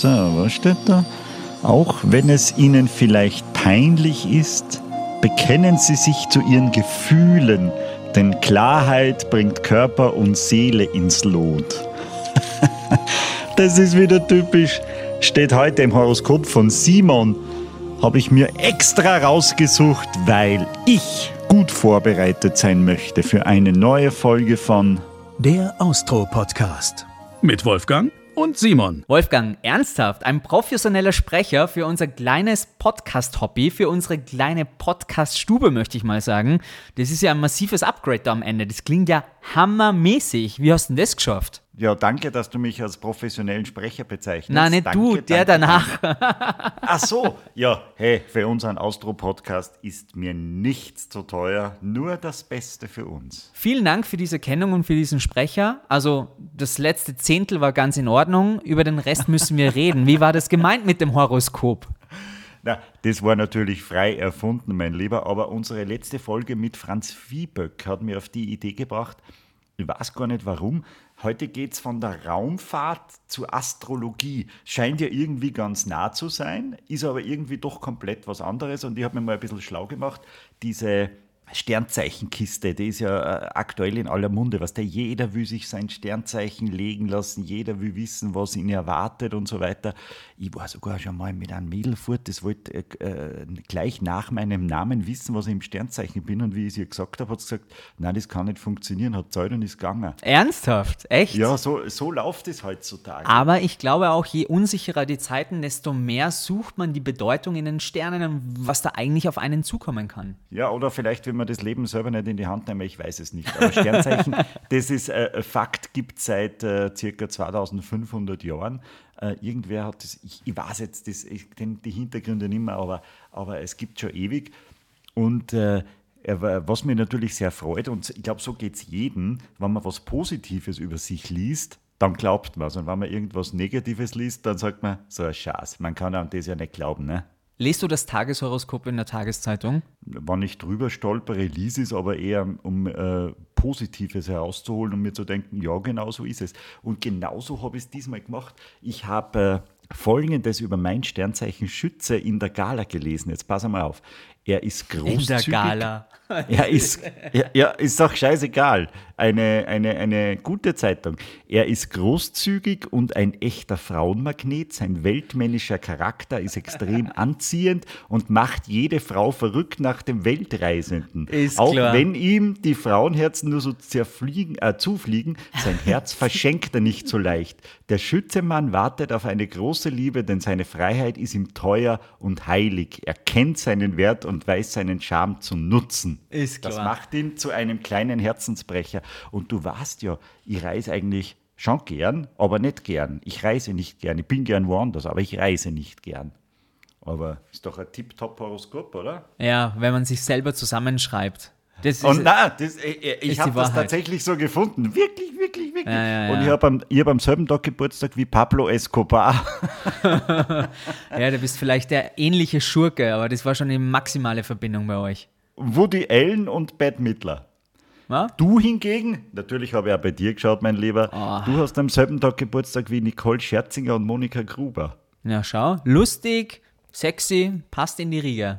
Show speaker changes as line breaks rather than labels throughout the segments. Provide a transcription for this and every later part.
So, was steht da? Auch wenn es Ihnen vielleicht peinlich ist, bekennen Sie sich zu Ihren Gefühlen, denn Klarheit bringt Körper und Seele ins Lot. das ist wieder typisch. Steht heute im Horoskop von Simon. Habe ich mir extra rausgesucht, weil ich gut vorbereitet sein möchte für eine neue Folge von
Der Austro-Podcast.
Mit Wolfgang und Simon.
Wolfgang, ernsthaft, ein professioneller Sprecher für unser kleines Podcast-Hobby, für unsere kleine Podcast-Stube, möchte ich mal sagen. Das ist ja ein massives Upgrade da am Ende. Das klingt ja hammermäßig. Wie hast du denn das geschafft?
Ja, danke, dass du mich als professionellen Sprecher bezeichnest.
Nein, nicht
danke,
du, der
danke,
danach.
Ach so, ja, hey, für unseren Austro-Podcast ist mir nichts zu teuer, nur das Beste für uns.
Vielen Dank für diese Kennung und für diesen Sprecher. Also, das letzte Zehntel war ganz in Ordnung. Über den Rest müssen wir reden. Wie war das gemeint mit dem Horoskop?
Na, das war natürlich frei erfunden, mein Lieber, aber unsere letzte Folge mit Franz Vieböck hat mir auf die Idee gebracht, ich weiß gar nicht warum. Heute geht es von der Raumfahrt zur Astrologie. Scheint ja irgendwie ganz nah zu sein, ist aber irgendwie doch komplett was anderes. Und ich habe mir mal ein bisschen schlau gemacht. Diese Sternzeichenkiste, die ist ja äh, aktuell in aller Munde. Was der jeder will sich sein Sternzeichen legen lassen, jeder will wissen, was ihn erwartet und so weiter. Ich war sogar schon mal mit einem Mädel fort, das wollte äh, äh, gleich nach meinem Namen wissen, was ich im Sternzeichen bin. Und wie ich es ihr gesagt habe, hat sie gesagt, nein, das kann nicht funktionieren, hat Zeit und ist gegangen.
Ernsthaft? Echt?
Ja, so, so läuft es heutzutage.
Aber ich glaube auch, je unsicherer die Zeiten, desto mehr sucht man die Bedeutung in den Sternen und was da eigentlich auf einen zukommen kann.
Ja, oder vielleicht, wenn man das Leben selber nicht in die Hand nehmen, ich weiß es nicht. Aber Sternzeichen, das ist äh, Fakt, gibt seit äh, circa 2500 Jahren. Äh, irgendwer hat das, ich, ich weiß jetzt das, ich kenne die Hintergründe nicht mehr, aber, aber es gibt schon ewig. Und äh, was mir natürlich sehr freut, und ich glaube, so geht es jedem, wenn man was Positives über sich liest, dann glaubt man es. Und wenn man irgendwas Negatives liest, dann sagt man, so ein Schatz, man kann an das ja nicht glauben. Ne?
Lest du das Tageshoroskop in der Tageszeitung?
Wenn ich drüber stolpere, lies es aber eher, um äh, Positives herauszuholen und mir zu denken, ja, genau so ist es. Und genauso habe ich es diesmal gemacht. Ich habe äh, Folgendes über mein Sternzeichen Schütze in der Gala gelesen. Jetzt pass mal auf. Er ist großzügig.
In der Gala.
Er ist, ja, ja, ist doch scheißegal. Eine, eine, eine gute Zeitung. Er ist großzügig und ein echter Frauenmagnet. Sein weltmännischer Charakter ist extrem anziehend und macht jede Frau verrückt nach dem Weltreisenden.
Ist
Auch
klar.
wenn ihm die Frauenherzen nur so zerfliegen, äh, zufliegen, sein Herz verschenkt er nicht so leicht. Der Schützemann wartet auf eine große Liebe, denn seine Freiheit ist ihm teuer und heilig. Er kennt seinen Wert und weiß seinen Charme zu nutzen.
Ist
Das
klar.
macht ihn zu einem kleinen Herzensbrecher. Und du weißt ja, ich reise eigentlich schon gern, aber nicht gern. Ich reise nicht gern. Ich bin gern woanders, aber ich reise nicht gern. Aber ist doch ein Tip-Top-Horoskop, oder?
Ja, wenn man sich selber zusammenschreibt. Das ist,
Und nein, das, ich, ich
ist
habe das tatsächlich so gefunden. Wirklich, wirklich, wirklich.
Ja, ja,
Und ich
ja.
habe am, ich hab am selben Tag Geburtstag wie Pablo Escobar.
ja, du bist vielleicht der ähnliche Schurke, aber das war schon eine maximale Verbindung bei euch.
Woody Allen und Bette Midler.
Ja?
Du hingegen, natürlich habe ich auch bei dir geschaut, mein Lieber,
Ah.
du hast am selben Tag Geburtstag wie Nicole Scherzinger und Monika Gruber.
Ja, schau. Lustig, sexy, passt in die Riege.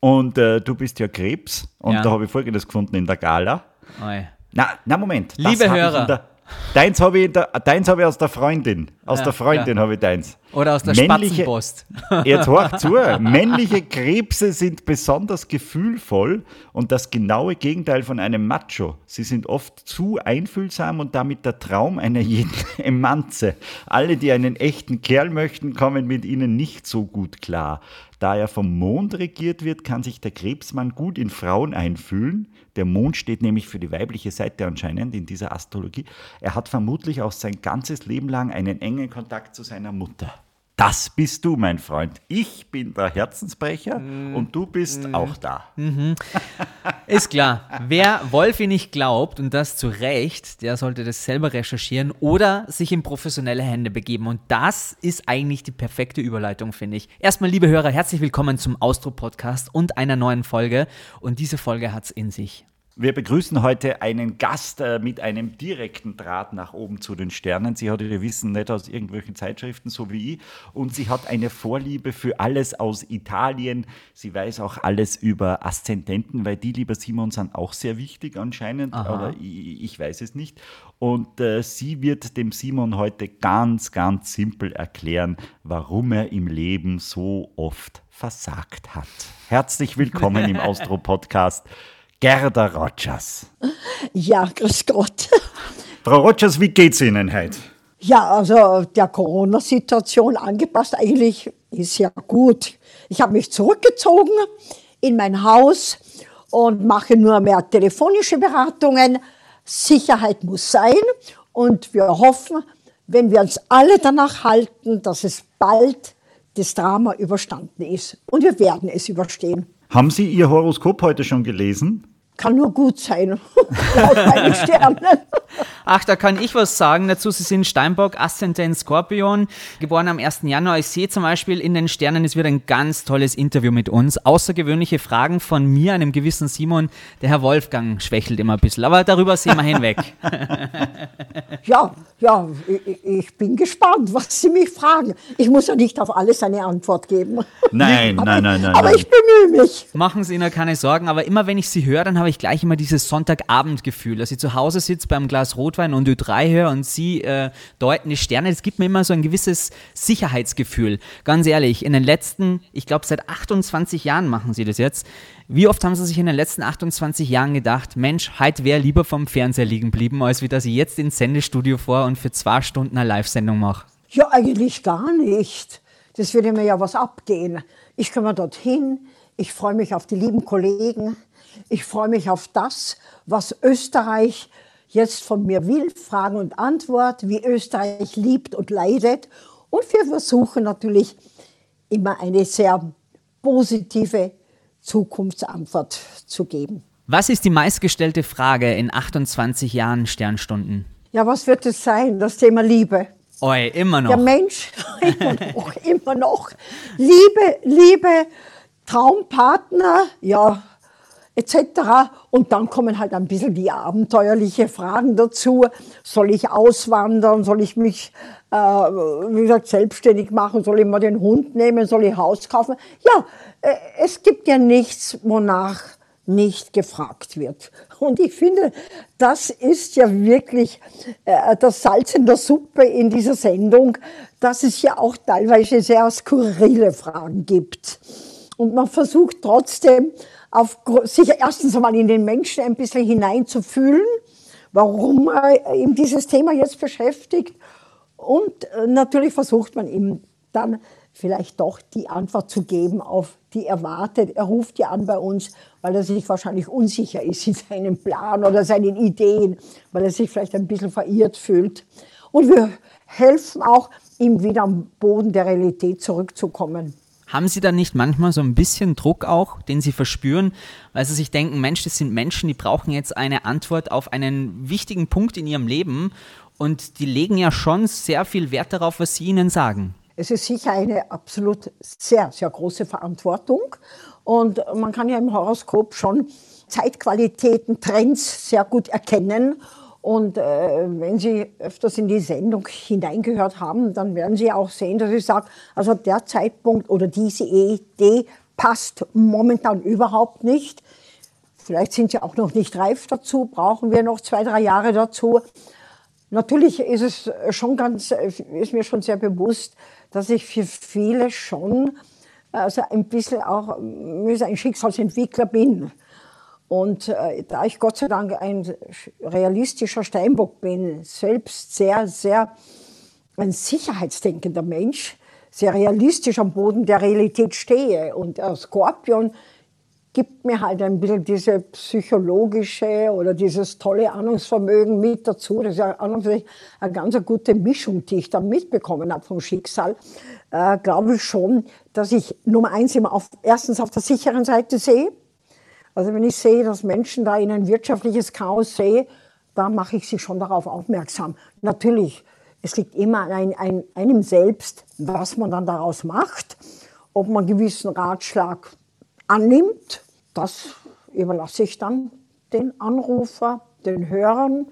Und äh, du bist ja Krebs. Und
Ja.
da habe ich Folgendes gefunden in der Gala.
Oi.
Na, na Moment.
Liebe Hörer.
Deins habe ich, deins hab ich aus der Freundin. Aus
Ja,
der Freundin
ja.
habe ich deins.
Oder aus der
Männliche-
Spatzenpost.
Jetzt hör zu. Männliche Krebse sind besonders gefühlvoll und das genaue Gegenteil von einem Macho. Sie sind oft zu einfühlsam und damit der Traum einer jeden Emanze. Alle, die einen echten Kerl möchten, kommen mit ihnen nicht so gut klar. Da er vom Mond regiert wird, kann sich der Krebsmann gut in Frauen einfühlen. Der Mond steht nämlich für die weibliche Seite anscheinend in dieser Astrologie. Er hat vermutlich auch sein ganzes Leben lang einen engen Kontakt zu seiner Mutter. Das bist du, mein Freund. Ich bin der Herzensbrecher und du bist auch da.
Ist klar. Wer Wolfi nicht glaubt, und das zu Recht, der sollte das selber recherchieren oder sich in professionelle Hände begeben. Und das ist eigentlich die perfekte Überleitung, finde ich. Erstmal, liebe Hörer, herzlich willkommen zum Austro-Podcast und einer neuen Folge. Und diese Folge hat's in sich.
Wir begrüßen heute einen Gast äh, mit einem direkten Draht nach oben zu den Sternen. Sie hat ihr Wissen nicht aus irgendwelchen Zeitschriften, so wie ich. Und sie hat eine Vorliebe für alles aus Italien. Sie weiß auch alles über Aszendenten, weil die, lieber Simon, sind auch sehr wichtig anscheinend.
Aha.
Aber ich, ich weiß es nicht. Und äh, sie wird dem Simon heute ganz, ganz simpel erklären, warum er im Leben so oft versagt hat. Herzlich willkommen im Austro-Podcast. Gerda Rogers.
Ja, grüß Gott.
Frau Rogers, wie geht's Ihnen heute?
Ja, also der Corona-Situation angepasst, eigentlich ist ja gut. Ich habe mich zurückgezogen in mein Haus und mache nur mehr telefonische Beratungen. Sicherheit muss sein und wir hoffen, wenn wir uns alle danach halten, dass es bald das Drama überstanden ist. Und wir werden es überstehen.
Haben Sie Ihr Horoskop heute schon gelesen?
Kann nur gut sein. Aus meinen Sternen.
Ach, da kann ich was sagen dazu. Sie sind Steinbock, Aszendent Skorpion, geboren am 1. Januar. Ich sehe zum Beispiel in den Sternen, es wird ein ganz tolles Interview mit uns. Außergewöhnliche Fragen von mir, einem gewissen Simon. Der Herr Wolfgang schwächelt immer ein bisschen, aber darüber sehen wir hinweg.
Ja, ja, ich, ich bin gespannt, was Sie mich fragen. Ich muss ja nicht auf alles eine Antwort geben.
Nein,
aber,
nein, nein, nein.
Aber
nein.
ich bemühe mich.
Machen Sie Ihnen keine Sorgen, aber immer wenn ich Sie höre, dann habe ich gleich immer dieses Sonntagabendgefühl, dass ich zu Hause sitze beim Glas Rotwein und Ö3 höre und Sie äh, deuten die Sterne. Das gibt mir immer so ein gewisses Sicherheitsgefühl. Ganz ehrlich, in den letzten, ich glaube seit 28 Jahren machen Sie das jetzt. Wie oft haben Sie sich in den letzten 28 Jahren gedacht, Mensch, heute wäre lieber vom Fernseher liegen geblieben, als wie dass ich jetzt ins Sendestudio vor und für zwei Stunden eine Live-Sendung mache?
Ja, eigentlich gar nicht. Das würde mir ja was abgehen. Ich komme dorthin, ich freue mich auf die lieben Kollegen, ich freue mich auf das, was Österreich jetzt von mir will, Fragen und Antwort, wie Österreich liebt und leidet. Und wir versuchen natürlich immer eine sehr positive Zukunftsantwort zu geben.
Was ist die meistgestellte Frage in 28 Jahren Sternstunden?
Ja, was wird es sein? Das Thema Liebe.
Oi, immer noch.
Der Mensch, immer noch, immer noch. Liebe, Liebe, Traumpartner, ja, etc. Und dann kommen halt ein bisschen die abenteuerliche Fragen dazu. Soll ich auswandern? Soll ich mich, äh, wie gesagt, selbstständig machen? Soll ich mal den Hund nehmen? Soll ich Haus kaufen? Ja, äh, es gibt ja nichts, wonach nicht gefragt wird. Und ich finde, das ist ja wirklich äh, das Salz in der Suppe in dieser Sendung, dass es ja auch teilweise sehr skurrile Fragen gibt. Und man versucht trotzdem, auf, sich erstens einmal in den Menschen ein bisschen hineinzufühlen, warum er ihm dieses Thema jetzt beschäftigt. Und äh, natürlich versucht man ihm dann vielleicht doch die Antwort zu geben, auf die er wartet. Er ruft ja an bei uns, weil er sich wahrscheinlich unsicher ist in seinem Plan oder seinen Ideen, weil er sich vielleicht ein bisschen verirrt fühlt. Und wir helfen auch, ihm wieder am Boden der Realität zurückzukommen.
Haben Sie da nicht manchmal so ein bisschen Druck auch, den Sie verspüren, weil Sie sich denken, Mensch, das sind Menschen, die brauchen jetzt eine Antwort auf einen wichtigen Punkt in ihrem Leben und die legen ja schon sehr viel Wert darauf, was Sie ihnen sagen.
Es ist sicher eine absolut sehr, sehr große Verantwortung. Und man kann ja im Horoskop schon Zeitqualitäten, Trends sehr gut erkennen. Und äh, wenn Sie öfters in die Sendung hineingehört haben, dann werden Sie auch sehen, dass ich sage, also der Zeitpunkt oder diese Idee passt momentan überhaupt nicht. Vielleicht sind Sie auch noch nicht reif dazu, brauchen wir noch zwei, drei Jahre dazu. Natürlich ist es schon ganz, ist mir schon sehr bewusst, dass ich für viele schon also ein bisschen auch ein Schicksalsentwickler bin. Und äh, da ich Gott sei Dank ein realistischer Steinbock bin, selbst sehr, sehr ein sicherheitsdenkender Mensch, sehr realistisch am Boden der Realität stehe. Und der Skorpion gibt mir halt ein bisschen diese psychologische oder dieses tolle Ahnungsvermögen mit dazu. Das ist ja an und für sich eine ganz gute Mischung, die ich da mitbekommen habe vom Schicksal. Äh, glaube ich schon, dass ich Nummer eins immer auf, erstens auf der sicheren Seite sehe. Also wenn ich sehe, dass Menschen da in ein wirtschaftliches Chaos sehe, da mache ich sie schon darauf aufmerksam. Natürlich, es liegt immer an ein, ein, einem selbst, was man dann daraus macht, ob man gewissen Ratschlag annimmt, das überlasse ich dann den Anrufer, den Hörern,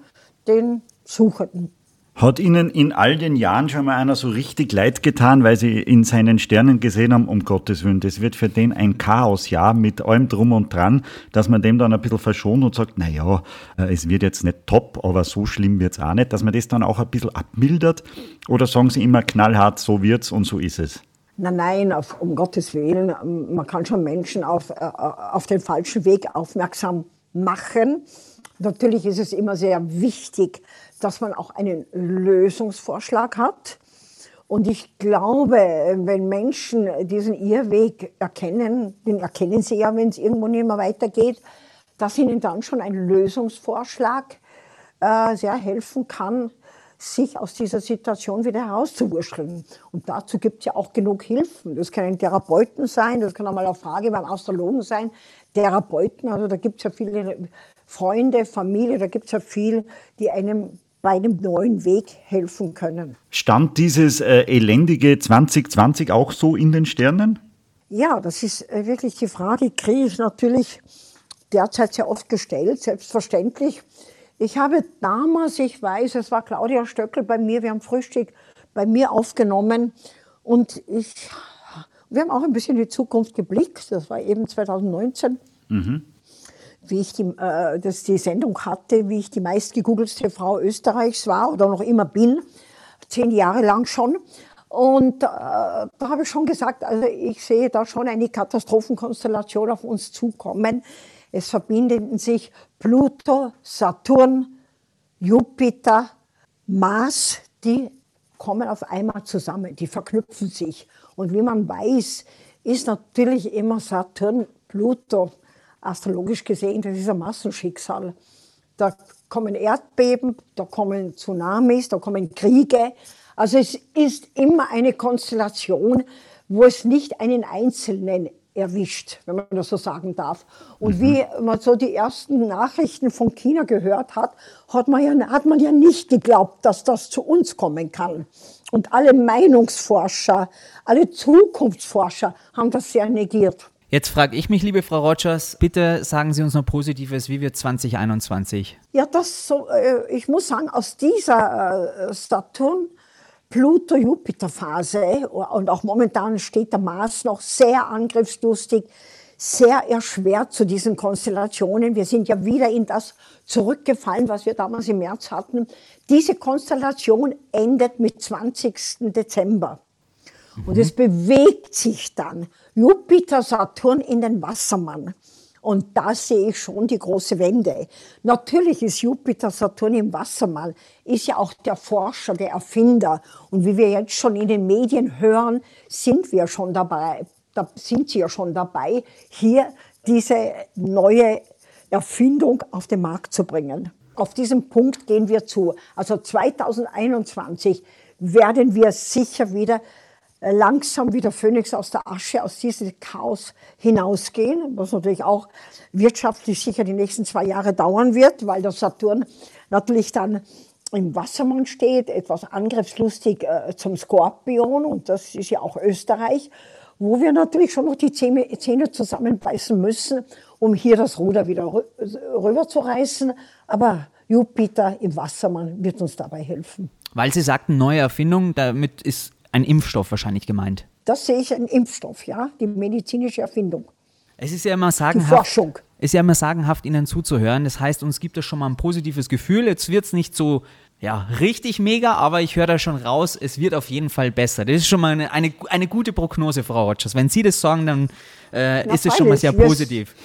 den Suchenden.
Hat Ihnen in all den Jahren schon mal einer so richtig leid getan, weil Sie in seinen Sternen gesehen haben, um Gottes Willen, das wird für den ein Chaosjahr mit allem drum und dran, dass man dem dann ein bisschen verschont und sagt, na ja, äh, es wird jetzt nicht top, aber so schlimm wird es auch nicht, dass man das dann auch ein bisschen abmildert? Oder sagen Sie immer knallhart, so wird's und so ist es?
Nein, nein, auf, um Gottes Willen, man kann schon Menschen auf, äh, auf den falschen Weg aufmerksam machen. Natürlich ist es immer sehr wichtig, dass man auch einen Lösungsvorschlag hat. Und ich glaube, wenn Menschen diesen Irrweg erkennen, den erkennen sie ja, wenn es irgendwo nicht mehr weitergeht, dass ihnen dann schon ein Lösungsvorschlag äh, sehr helfen kann, sich aus dieser Situation wieder herauszuwurschteln. Und dazu gibt es ja auch genug Hilfen. Das können Therapeuten sein, das kann auch mal eine Frage beim Astrologen sein. Therapeuten, also da gibt es ja viele Freunde, Familie, da gibt es ja viel, die einem bei einem neuen Weg helfen können.
Stand dieses äh, elendige 2020 auch so in den Sternen?
Ja, das ist äh, wirklich die Frage, kriege ich natürlich derzeit sehr oft gestellt, selbstverständlich. Ich habe damals, ich weiß, es war Claudia Stöckel bei mir, wir haben Frühstück bei mir aufgenommen und ich, wir haben auch ein bisschen in die Zukunft geblickt, das war eben 2019. Mhm wie ich die, äh, das die Sendung hatte, wie ich die meistgegoogelte Frau Österreichs war oder noch immer bin, zehn Jahre lang schon. Und äh, da habe ich schon gesagt, also ich sehe da schon eine Katastrophenkonstellation auf uns zukommen. Es verbinden sich Pluto, Saturn, Jupiter, Mars, die kommen auf einmal zusammen, die verknüpfen sich. Und wie man weiß, ist natürlich immer Saturn, Pluto, astrologisch gesehen, das ist ein Massenschicksal. Da kommen Erdbeben, da kommen Tsunamis, da kommen Kriege. Also es ist immer eine Konstellation, wo es nicht einen Einzelnen erwischt, wenn man das so sagen darf. Und mhm. wie man so die ersten Nachrichten von China gehört hat, hat man, ja, hat man ja nicht geglaubt, dass das zu uns kommen kann. Und alle Meinungsforscher, alle Zukunftsforscher haben das sehr negiert.
Jetzt frage ich mich, liebe Frau Rogers, bitte sagen Sie uns noch Positives, wie wird 2021?
Ja, das so, äh, ich muss sagen, aus dieser äh, Saturn, Pluto-Jupiter-Phase und auch momentan steht der Mars noch sehr angriffslustig, sehr erschwert zu diesen Konstellationen. Wir sind ja wieder in das zurückgefallen, was wir damals im März hatten. Diese Konstellation endet mit 20. Dezember. Und es bewegt sich dann Jupiter, Saturn in den Wassermann. Und da sehe ich schon die große Wende. Natürlich ist Jupiter, Saturn im Wassermann, ist ja auch der Forscher, der Erfinder. Und wie wir jetzt schon in den Medien hören, sind wir schon dabei, da sind sie ja schon dabei, hier diese neue Erfindung auf den Markt zu bringen. Auf diesen Punkt gehen wir zu. Also 2021 werden wir sicher wieder langsam wie der Phönix aus der Asche aus diesem Chaos hinausgehen, was natürlich auch wirtschaftlich sicher die nächsten zwei Jahre dauern wird, weil der Saturn natürlich dann im Wassermann steht, etwas angriffslustig äh, zum Skorpion und das ist ja auch Österreich, wo wir natürlich schon noch die Zähne, zusammenbeißen müssen, um hier das Ruder wieder rüber zu reißen. Aber Jupiter im Wassermann wird uns dabei helfen.
Weil Sie sagten, neue Erfindung, damit ist ein Impfstoff wahrscheinlich gemeint.
Das sehe ich ein Impfstoff, ja, die medizinische Erfindung.
Es ist ja immer sagenhaft, ist ja immer sagenhaft, Ihnen zuzuhören. Das heißt, uns gibt es schon mal ein positives Gefühl. Jetzt wird es nicht so ja, richtig mega, aber ich höre da schon raus, es wird auf jeden Fall besser. Das ist schon mal eine, eine, eine gute Prognose, Frau Rogers. Wenn Sie das sagen, dann äh, ist es schon mal sehr positiv.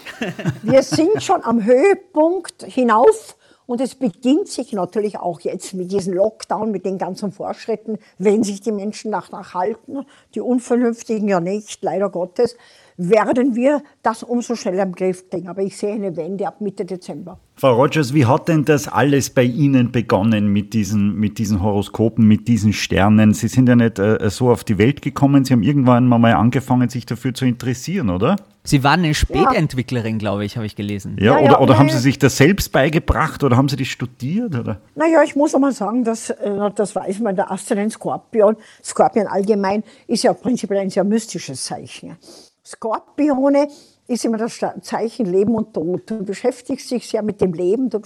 Wir, wir sind schon am Höhepunkt hinauf und es beginnt sich natürlich auch jetzt mit diesem Lockdown, mit den ganzen Fortschritten, wenn sich die Menschen danach halten, die Unvernünftigen ja nicht, leider Gottes, werden wir das umso schneller im Griff kriegen. Aber ich sehe eine Wende ab Mitte Dezember.
Frau Rogers, wie hat denn das alles bei Ihnen begonnen mit diesen, mit diesen Horoskopen, mit diesen Sternen? Sie sind ja nicht äh, so auf die Welt gekommen, Sie haben irgendwann mal angefangen, sich dafür zu interessieren, oder?
Sie waren eine Spätentwicklerin, ja. glaube ich, habe ich gelesen.
Ja, ja oder, oder haben Sie sich das selbst beigebracht oder haben Sie das studiert? Oder?
Naja, ich muss einmal sagen, dass, äh, das weiß man, der Aszendent Skorpion, Skorpion allgemein, ist ja prinzipiell ein sehr mystisches Zeichen. Skorpione ist immer das Zeichen Leben und Tod. Du beschäftigst dich sehr mit dem Leben, du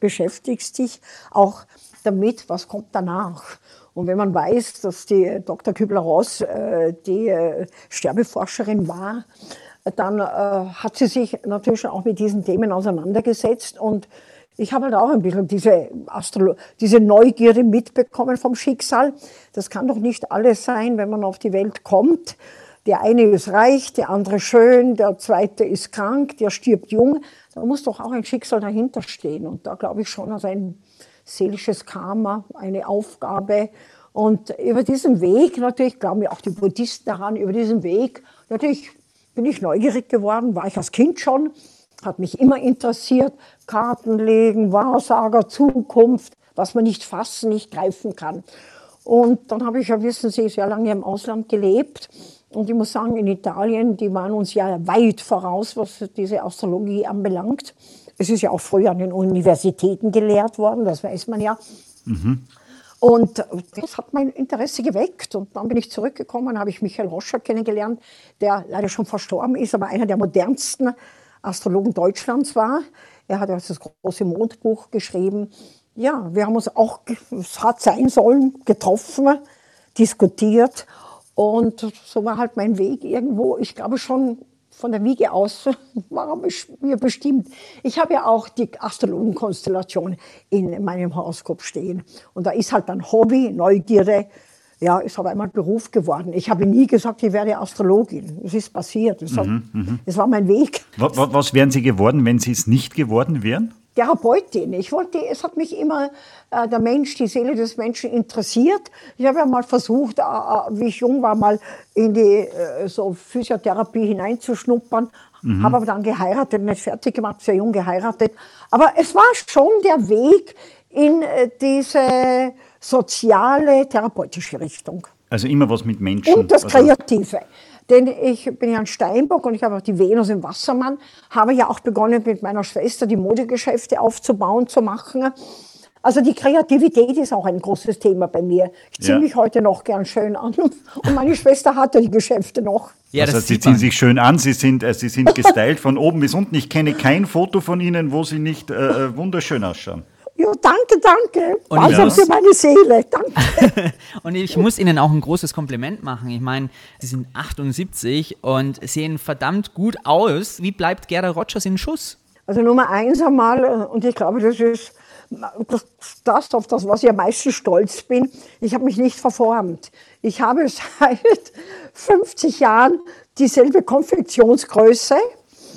beschäftigst dich auch damit, was kommt danach. Und wenn man weiß, dass die Dr. Kübler-Ross äh, die äh, Sterbeforscherin war, dann äh, hat sie sich natürlich auch mit diesen Themen auseinandergesetzt und ich habe halt auch ein bisschen diese, Astrolo diese Neugierde mitbekommen vom Schicksal. Das kann doch nicht alles sein, wenn man auf die Welt kommt. Der eine ist reich, der andere schön, der zweite ist krank, der stirbt jung. Da muss doch auch ein Schicksal dahinter stehen. Und da glaube ich schon, also ein seelisches Karma, eine Aufgabe. Und über diesen Weg, natürlich glauben ja auch die Buddhisten daran, über diesen Weg, natürlich bin ich neugierig geworden, war ich als Kind schon, hat mich immer interessiert, Karten legen, Wahrsager, Zukunft, was man nicht fassen, nicht greifen kann. Und dann habe ich ja, wissen Sie, sehr lange im Ausland gelebt. Und ich muss sagen, in Italien, die waren uns ja weit voraus, was diese Astrologie anbelangt. Es ist ja auch früher an den Universitäten gelehrt worden, das weiß man ja. Mhm. Und das hat mein Interesse geweckt. Und dann bin ich zurückgekommen, habe ich Michael Roscher kennengelernt, der leider schon verstorben ist, aber einer der modernsten Astrologen Deutschlands war. Er hat das große Mondbuch geschrieben. Ja, wir haben uns auch, es hat sein sollen, getroffen, diskutiert. Und so war halt mein Weg irgendwo, ich glaube schon von der Wiege aus war mir bestimmt. Ich habe ja auch die Astrologenkonstellation in meinem Horoskop stehen. Und da ist halt dann Hobby, Neugierde, ja, ist aber einmal Beruf geworden. Ich habe nie gesagt, ich werde Astrologin. Es ist passiert. Es, hat, mhm, mhm. es war mein Weg.
Was, was wären Sie geworden, wenn Sie es nicht geworden wären?
Therapeutin. Ich wollte, es hat mich immer äh, der Mensch, die Seele des Menschen interessiert. Ich habe ja mal versucht, äh, äh wie ich jung war, mal in die äh, so Physiotherapie hineinzuschnuppern. Mhm. Habe aber dann geheiratet, nicht fertig gemacht, sehr jung geheiratet. Aber es war schon der Weg in äh, diese soziale, therapeutische Richtung.
Also immer was mit Menschen.
Und das Kreative. Denn ich bin ja ein Steinbock und ich habe auch die Venus im Wassermann, habe ja auch begonnen mit meiner Schwester die Modegeschäfte aufzubauen, zu machen. Also die Kreativität ist auch ein großes Thema bei mir. Ich ziehe ja. mich heute noch gern schön an und meine Schwester hatte die Geschäfte noch.
Ja, das also Sie ziehen sich schön an, Sie sind, äh, Sie sind gestylt von oben bis unten. Ich kenne kein Foto von Ihnen, wo Sie nicht äh, äh wunderschön ausschauen.
Ja, danke, danke. Und Balsam für meine Seele. Danke.
und ich muss Ihnen auch ein großes Kompliment machen. Ich meine, Sie sind 78 und sehen verdammt gut aus. Wie bleibt Gerda Rogers in Schuss?
Also Nummer eins einmal, äh, und ich glaube, das ist das, das, auf das, was ich am meisten stolz bin, ich habe mich nicht verformt. Ich habe seit 50 Jahren dieselbe Konfektionsgröße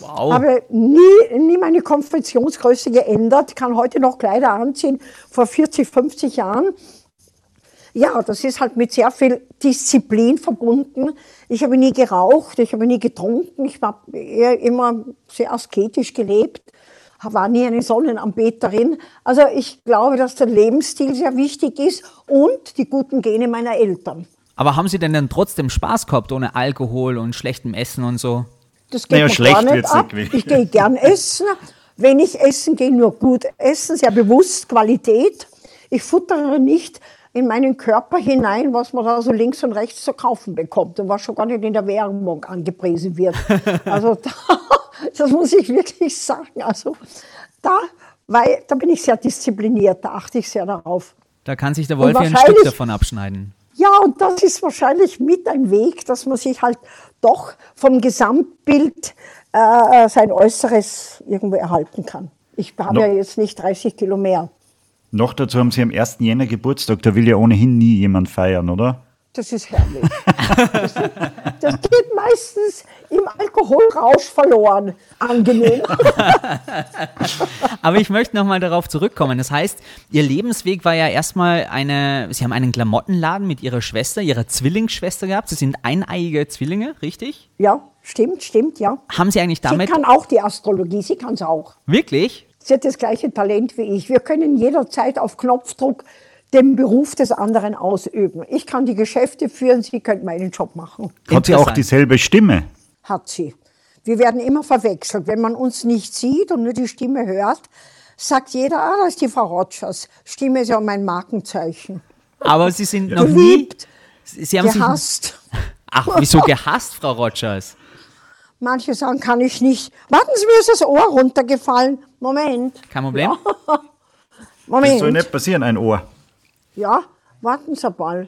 Wow. Habe nie, nie meine Konfektionsgröße geändert, kann heute noch Kleider anziehen, vor 40, 50 Jahren. Ja, das ist halt mit sehr viel Disziplin verbunden. Ich habe nie geraucht, ich habe nie getrunken, ich habe eher immer sehr asketisch gelebt, war nie eine Sonnenanbeterin. Also ich glaube, dass der Lebensstil sehr wichtig ist und die guten Gene meiner Eltern.
Aber haben Sie denn dann trotzdem Spaß gehabt ohne Alkohol und schlechtem Essen und so?
Das geht naja, schlecht gar nicht ab. Nicht ich gehe gern essen. Wenn ich essen gehe, nur gut essen, sehr bewusst, Qualität. Ich futtere nicht in meinen Körper hinein, was man da so links und rechts zu kaufen bekommt und was schon gar nicht in der Werbung angepriesen wird. Also da, das muss ich wirklich sagen. Also da, weil, da bin ich sehr diszipliniert, da achte ich sehr darauf.
Da kann sich der Wolf ja ein Stück davon abschneiden.
Ja, und das ist wahrscheinlich mit ein Weg, dass man sich halt doch vom Gesamtbild äh, sein Äußeres irgendwo erhalten kann. Ich habe ja jetzt nicht 30 Kilo mehr.
Noch dazu haben Sie am 1. Jänner Geburtstag, da will ja ohnehin nie jemand feiern, oder?
Das ist herrlich. Das, das, geht meistens im Alkoholrausch verloren. Angenehm.
Aber ich möchte nochmal darauf zurückkommen. Das heißt, Ihr Lebensweg war ja erstmal eine, Sie haben einen Klamottenladen mit Ihrer Schwester, Ihrer Zwillingsschwester gehabt. Sie sind eineiige Zwillinge, richtig?
Ja, stimmt, stimmt, ja.
Haben Sie eigentlich damit.
Sie kann auch die Astrologie, sie kann es auch.
Wirklich?
Sie hat das gleiche Talent wie ich. Wir können jederzeit auf Knopfdruck den Beruf des anderen ausüben. Ich kann die Geschäfte führen, sie können meinen Job machen.
Hat sie auch dieselbe Stimme?
Hat sie. Wir werden immer verwechselt. Wenn man uns nicht sieht und nur die Stimme hört, sagt jeder, ah, das ist die Frau Rogers. Stimme ist ja mein Markenzeichen.
Aber Sie sind noch Geliebt, nie...
Sie haben gehasst.
Sich, ach, wieso gehasst, Frau Rogers?
Manche sagen, kann ich nicht. Warten Sie, mir ist das Ohr runtergefallen. Moment.
Kein Problem.
Das
Moment.
soll nicht passieren, ein Ohr.
Ja, warten Sie mal.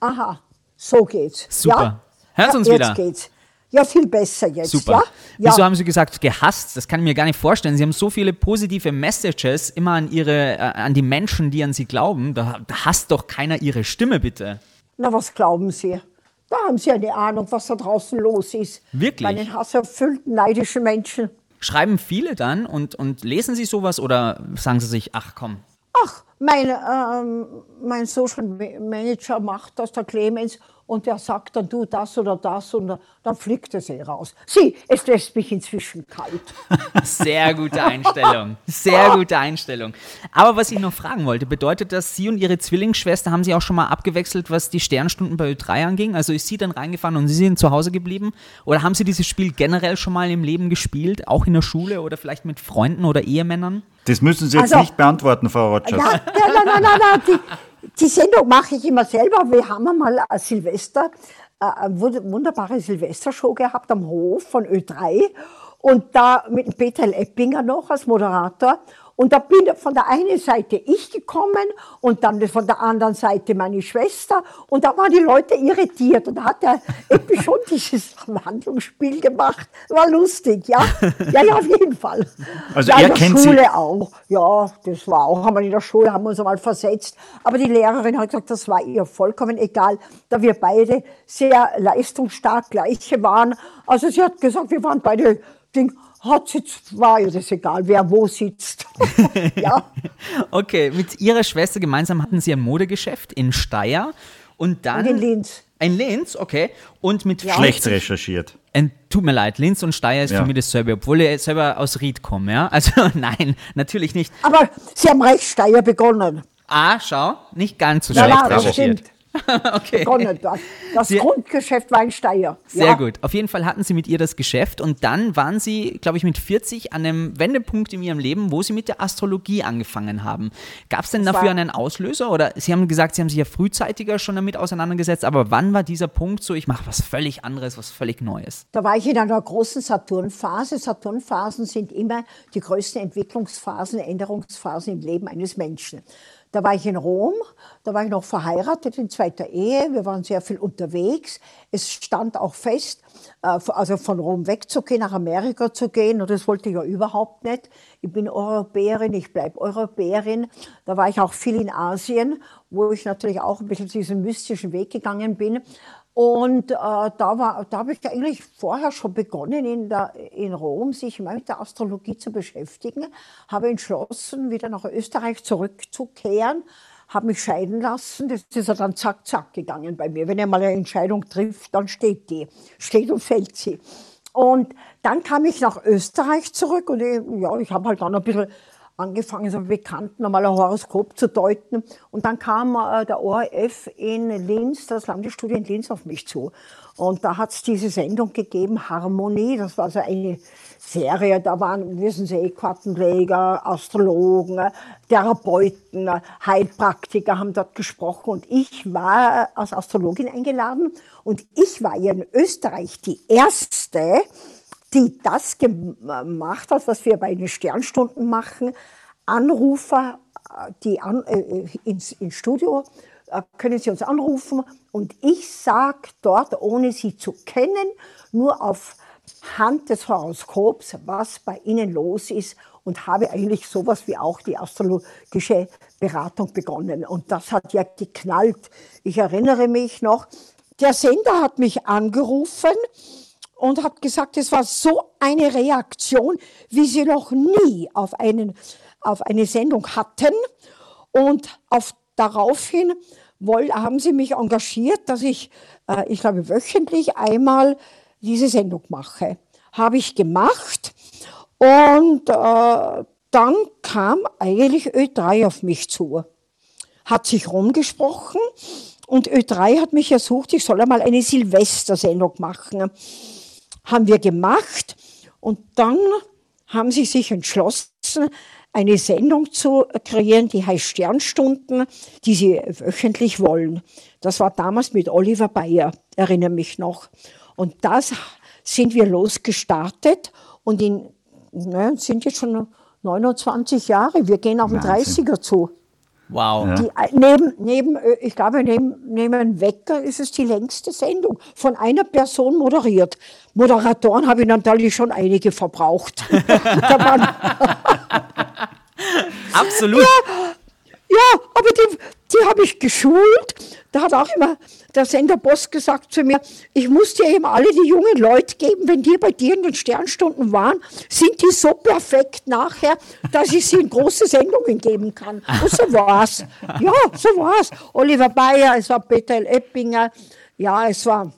Aha, so geht's.
Super.
Ja?
Hören Sie uns
ja,
wieder.
Jetzt geht's. Ja, viel besser jetzt.
Super.
Ja? Ja.
Wieso haben Sie gesagt, gehasst? Das kann ich mir gar nicht vorstellen. Sie haben so viele positive Messages immer an, ihre, äh, an die Menschen, die an Sie glauben. Da, da hasst doch keiner Ihre Stimme, bitte.
Na, was glauben Sie? Da haben Sie eine Ahnung, was da draußen los ist.
Wirklich?
Bei den hasserfüllten, neidischen Menschen.
Schreiben viele dann und, und lesen Sie sowas oder sagen Sie sich, ach komm,
Ach, mein, ähm, mein Social Ma- Manager macht das, der Clemens, und der sagt dann, du das oder das, und dann fliegt es eh raus. Sieh, es lässt mich inzwischen kalt.
Sehr gute Einstellung. Sehr gute Einstellung. Aber was ich noch fragen wollte, bedeutet das, Sie und Ihre Zwillingsschwester haben Sie auch schon mal abgewechselt, was die Sternstunden bei Ö3 anging? Also ist sie dann reingefahren und Sie sind zu Hause geblieben? Oder haben Sie dieses Spiel generell schon mal im Leben gespielt? Auch in der Schule oder vielleicht mit Freunden oder Ehemännern?
Das müssen Sie jetzt
Also-
nicht beantworten, Frau Rogers.
Ja, nein, nein, nein, nein, nein. Die, Sendung mache ich immer selber. Wir haben ein Silvester, äh, eine wund- wunderbare Silvestershow gehabt am Hof von Ö3 und da mit Peter Leppinger noch als Moderator. Und da bin von der einen Seite ich gekommen und dann von der anderen Seite meine Schwester. Und da waren die Leute irritiert. Und da hat der Eppi schon dieses Handlungsspiel gemacht. War lustig, ja. Ja, ja, auf jeden Fall.
Also
ja,
er
in der
kennt Sie-
Schule auch. Ja, das war auch. Haben wir in der Schule, haben wir uns einmal versetzt. Aber die Lehrerin hat gesagt, das war ihr vollkommen egal, da wir beide sehr leistungsstark gleiche waren. Also sie hat gesagt, wir waren beide, Ding, hat jetzt, war ihr das egal, wer wo sitzt. ja.
Okay, mit Ihrer Schwester gemeinsam hatten Sie ein Modegeschäft in Steyr und dann.
Und in Linz.
Ein Linz, okay. Und mit
Schlecht recherchiert.
Äh, tut mir leid, Linz und Steyr ist
Ja.
für mich dasselbe, obwohl ich selber aus Ried komme, ja? Also nein, natürlich nicht.
Aber sie haben recht Steier begonnen.
Ah, schau, nicht ganz so
Ja,
schlecht
ja, das
recherchiert.
stimmt.
Okay.
Begonnen dort. Das
Sie-
Grundgeschäft war in Steier.
Sehr
ja.
gut. Auf jeden Fall hatten Sie mit ihr das Geschäft und dann waren Sie, glaube ich, mit 40 an einem Wendepunkt in Ihrem Leben, wo Sie mit der Astrologie angefangen haben. Gab es denn
Das
dafür einen Auslöser oder Sie haben gesagt, Sie haben sich ja frühzeitiger schon damit auseinandergesetzt, aber wann war dieser Punkt so, ich mache was völlig anderes, was völlig Neues?
Da war ich in einer großen Saturnphase. Saturnphasen sind immer die größten Entwicklungsphasen, Änderungsphasen im Leben eines Menschen. Da war ich in Rom, da war ich noch verheiratet in zweiter Ehe. Wir waren sehr viel unterwegs. Es stand auch fest, äh, also von Rom wegzugehen, nach Amerika zu gehen. Und das wollte ich ja überhaupt nicht. Ich bin Europäerin, ich bleibe Europäerin. Da war ich auch viel in Asien, wo ich natürlich auch ein bisschen diesen mystischen Weg gegangen bin. Und äh, da, war, da habe ich eigentlich vorher schon begonnen, in, der, in Rom sich mal mit der Astrologie zu beschäftigen, habe entschlossen, wieder nach Österreich zurückzukehren, habe mich scheiden lassen. Das ist ja dann zack, zack gegangen bei mir. Wenn er mal eine Entscheidung trifft, dann steht die, steht und fällt sie. Und dann kam ich nach Österreich zurück und ich, ja, ich habe halt dann ein bisschen angefangen, so Bekannten nochmal ein Horoskop zu deuten. Und dann kam äh, der ORF in Linz, das Landesstudio in Linz, auf mich zu. Und da hat es diese Sendung gegeben, Harmonie. Das war so eine Serie, da waren, wissen Sie, Kartenleger, Astrologen, Therapeuten, Heilpraktiker haben dort gesprochen. Und ich war als Astrologin eingeladen. Und ich war ja in Österreich die erste, die das gemacht hat, was wir bei den Sternstunden machen. Anrufer, äh, die an, äh, ins, ins Studio, äh, können Sie uns anrufen und ich sage dort, ohne Sie zu kennen, nur auf Hand des Horoskops, was bei Ihnen los ist und habe eigentlich sowas wie auch die astrologische Beratung begonnen. Und das hat ja geknallt. Ich erinnere mich noch, der Sender hat mich angerufen und hat gesagt, es war so eine Reaktion, wie sie noch nie auf, einen, auf eine Sendung hatten. Und auf, daraufhin woll, haben sie mich engagiert, dass ich, äh, ich glaube, wöchentlich einmal diese Sendung mache. Habe ich gemacht und äh, dann kam eigentlich Ö3 auf mich zu. Hat sich rumgesprochen und Ö3 hat mich ersucht, ich soll einmal eine Silvestersendung machen haben wir gemacht und dann haben sie sich entschlossen, eine Sendung zu kreieren, die heißt Sternstunden, die sie wöchentlich wollen. Das war damals mit Oliver Bayer, erinnere mich noch. Und das sind wir losgestartet und in, ne, sind jetzt schon 29 Jahre. Wir gehen auf den
Wahnsinn.
30er zu.
Wow.
Die, äh, neben, neben, äh, ich glaube, neben, neben Wecker ist es die längste Sendung. Von einer Person moderiert. Moderatoren habe ich natürlich schon einige verbraucht.
Absolut.
ja, aber die, die habe ich geschult. Da hat auch immer der Senderboss gesagt zu mir, ich muss dir eben alle die jungen Leute geben, wenn die bei dir in den Sternstunden waren, sind die so perfekt nachher, dass ich sie in große Sendungen geben kann. Und so war's. Ja, so war's. Oliver Bayer, es war Peter. Eppinger, ja, es war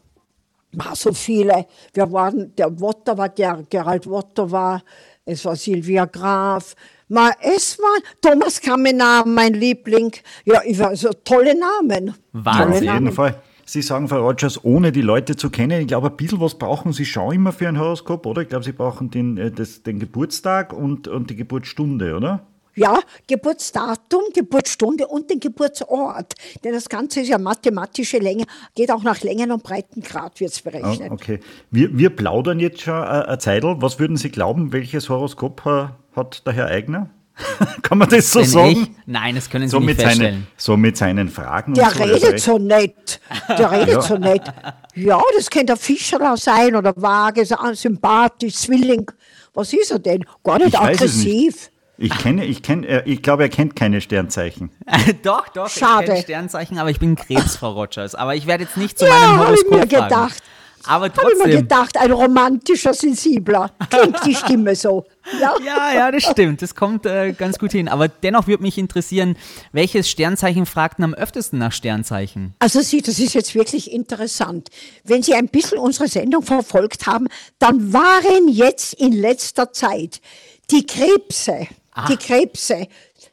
war so viele. Wir waren, der Wotter war, Ger Gerald Wotter war, es war Silvia Graf, Ma, es war Thomas Kamenar, mein Liebling. Ja, ich war so tolle Namen.
Wahnsinn.
Auf
Tolle
jeden
Namen.
Fall. Sie sagen, Frau Rogers, ohne die Leute zu kennen, ich glaube, ein bisschen was brauchen Sie schon immer für ein Horoskop, oder? Ich glaube, Sie brauchen den, äh, das, den Geburtstag und, und die Geburtsstunde, oder?
Ja, Geburtsdatum, Geburtsstunde und den Geburtsort. Denn das Ganze ist ja mathematische Länge, geht auch nach Längen- und Breitengrad, wird es
Ah,
berechnet.
okay. Wir, wir plaudern jetzt schon äh, eine Zeitl. Was würden Sie glauben, welches Horoskop äh, hat der Herr Eigner? Kann man das so
Bin
sagen?
ich? Nein, das können Sie
So
nicht feststellen.
seinen, so mit seinen Fragen.
Der
und so.
redet so nett. Der redet so nett. Ja, das könnte der Fischerer sein oder vage, so sympathisch, Zwilling. Was ist er denn? Gar nicht
Ich weiß es nicht.
aggressiv.
Ich kenne, ich kenne, äh, ich glaube, er kennt keine Sternzeichen.
doch, doch,
Schade.
ich kenne Sternzeichen, aber ich bin Krebs, Frau Rogers. Aber ich werde jetzt nicht zu
Ja,
meinem
hab ich
Horoskop
mir
fragen.
gedacht.
Aber
Habe ich mir
trotzdem.
gedacht, ein romantischer, sensibler. Klingt die Stimme so. Ja?
Ja, ja, das stimmt. Das kommt äh, ganz gut hin. Aber dennoch würde mich interessieren, welches Sternzeichen fragten am öftesten nach Sternzeichen?
Also Sie, das ist jetzt wirklich interessant. Wenn Sie ein bisschen unsere Sendung verfolgt haben, dann waren jetzt in letzter Zeit die Krebse, die Krebse,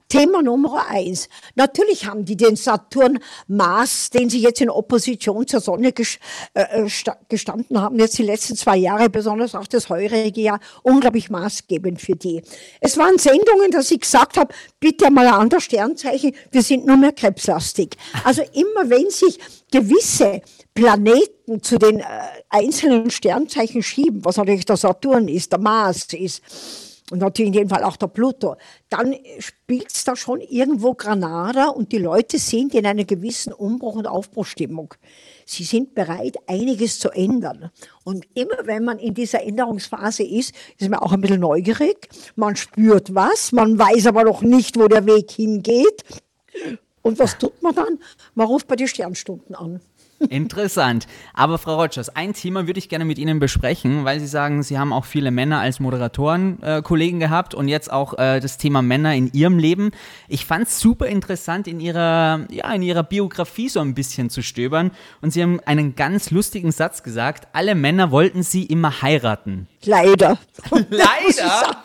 Thema Nummer eins. Natürlich haben die den Saturn Mars, den sie jetzt in Opposition zur Sonne ges äh, sta- gestanden haben, jetzt die letzten zwei Jahre, besonders auch das heurige Jahr, unglaublich maßgebend für die. Es waren Sendungen, dass ich gesagt habe, bitte mal ein anderes Sternzeichen, wir sind nur mehr krebslastig. Also immer wenn sich gewisse Planeten zu den äh, einzelnen Sternzeichen schieben, was natürlich der Saturn ist, der Mars ist, und natürlich in jedem Fall auch der Pluto, dann spielt es da schon irgendwo Granada und die Leute sind in einer gewissen Umbruch- und Aufbruchstimmung. Sie sind bereit, einiges zu ändern. Und immer wenn man in dieser Änderungsphase ist, ist man auch ein bisschen neugierig. Man spürt was, man weiß aber noch nicht, wo der Weg hingeht. Und was tut man dann? Man ruft bei den Sternstunden an.
Interessant. Aber Frau Rogers, ein Thema würde ich gerne mit Ihnen besprechen, weil Sie sagen, Sie haben auch viele Männer als Moderatoren äh, gehabt und jetzt auch äh, das Thema Männer in Ihrem Leben. Ich fand es super interessant, in Ihrer, ja, in Ihrer Biografie so ein bisschen zu stöbern. Und Sie haben einen ganz lustigen Satz gesagt, alle Männer wollten Sie immer heiraten.
Leider.
Leider?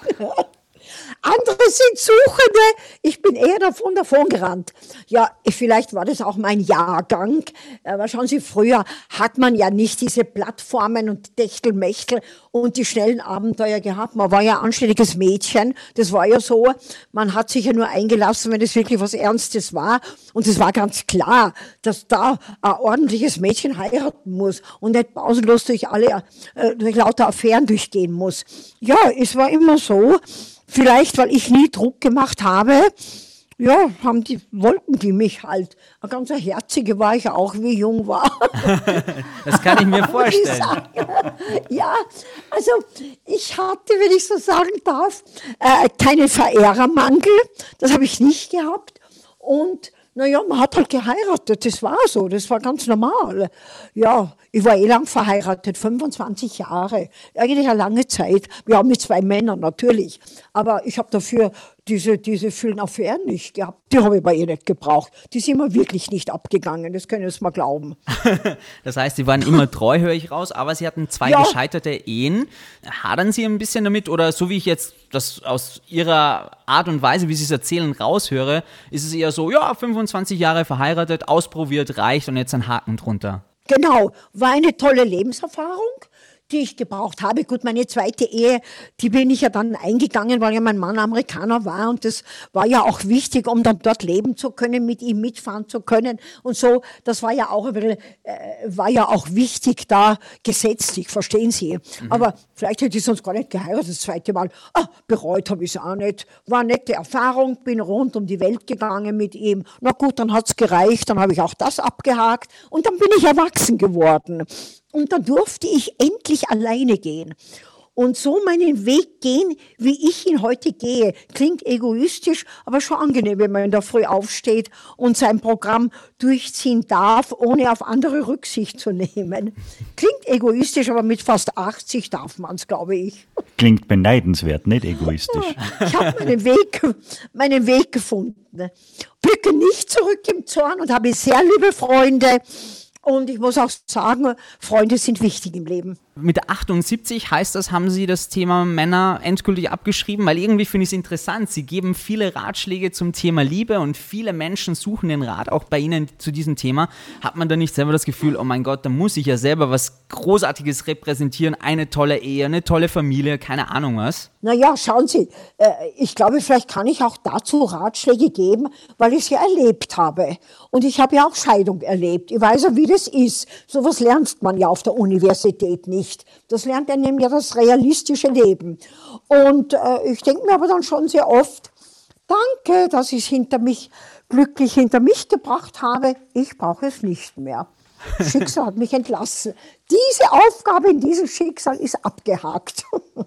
Andere sind Suchende. Ich bin eher davon davon gerannt. Ja, vielleicht war das auch mein Jahrgang. Aber schauen Sie, früher hat man ja nicht diese Plattformen und Techtelmechtel und die schnellen Abenteuer gehabt. Man war ja ein anständiges Mädchen. Das war ja so. Man hat sich ja nur eingelassen, wenn es wirklich was Ernstes war. Und es war ganz klar, dass da ein ordentliches Mädchen heiraten muss und nicht pausenlos durch alle, äh, durch lauter Affären durchgehen muss. Ja, es war immer so. Vielleicht, weil ich nie Druck gemacht habe, ja, haben die, wollten die mich halt. Eine ganz herzige war ich auch, wie jung war.
Das kann ich mir vorstellen.
Ja, also ich hatte, wenn ich so sagen darf, äh, keinen Verehrermangel. Das habe ich nicht gehabt. Und naja, man hat halt geheiratet, das war so, das war ganz normal. Ja, ich war eh lang verheiratet, 25 Jahre, eigentlich eine lange Zeit. Ja, mit zwei Männern natürlich. Aber ich habe dafür diese, diese vielen Affären nicht gehabt. Die habe ich bei ihr nicht gebraucht. Die sind mir wirklich nicht abgegangen, das können Sie mal glauben.
Das heißt, Sie waren immer treu, höre ich raus, aber Sie hatten zwei
Ja.
gescheiterte Ehen. Hadern Sie ein bisschen damit oder so wie ich jetzt das aus Ihrer Art und Weise, wie Sie es erzählen, raushöre, ist es eher so, ja, 25 Jahre verheiratet, ausprobiert, reicht und jetzt ein Haken drunter.
Genau, war eine tolle Lebenserfahrung, die ich gebraucht habe. Gut, meine zweite Ehe, die bin ich ja dann eingegangen, weil ja mein Mann Amerikaner war und das war ja auch wichtig, um dann dort leben zu können, mit ihm mitfahren zu können und so. Das war ja auch äh, war ja auch wichtig da gesetzlich, verstehen Sie. Mhm. Aber vielleicht hätte ich sonst gar nicht geheiratet das zweite Mal. Ah, bereut habe ich es auch nicht. War eine nette Erfahrung, bin rund um die Welt gegangen mit ihm. Na gut, dann hat's gereicht, dann habe ich auch das abgehakt und dann bin ich erwachsen geworden. Und dann durfte ich endlich alleine gehen. Und so meinen Weg gehen, wie ich ihn heute gehe. Klingt egoistisch, aber schon angenehm, wenn man in der Früh aufsteht und sein Programm durchziehen darf, ohne auf andere Rücksicht zu nehmen. Klingt egoistisch, aber mit fast 80 darf man es, glaube ich.
Klingt beneidenswert, nicht egoistisch.
Ich habe meinen Weg, meinen Weg gefunden. Blicke nicht zurück im Zorn und habe sehr liebe Freunde. Und ich muss auch sagen, Freunde sind wichtig im Leben
mit 78 heißt das, haben Sie das Thema Männer endgültig abgeschrieben, weil irgendwie finde ich es interessant. Sie geben viele Ratschläge zum Thema Liebe und viele Menschen suchen den Rat auch bei Ihnen zu diesem Thema. Hat man da nicht selber das Gefühl, oh mein Gott, da muss ich ja selber was Großartiges repräsentieren, eine tolle Ehe, eine tolle Familie, keine Ahnung was?
Naja, schauen Sie, äh, ich glaube, vielleicht kann ich auch dazu Ratschläge geben, weil ich es ja erlebt habe. Und ich habe ja auch Scheidung erlebt. Ich weiß ja, wie das ist. Sowas lernt man ja auf der Universität nicht. Das lernt er nämlich das realistische Leben. Und äh, ich denke mir aber dann schon sehr oft, danke, dass ich es hinter mich, glücklich hinter mich gebracht habe. Ich brauche es nicht mehr. Schicksal hat mich entlassen. Diese Aufgabe in diesem Schicksal ist abgehakt.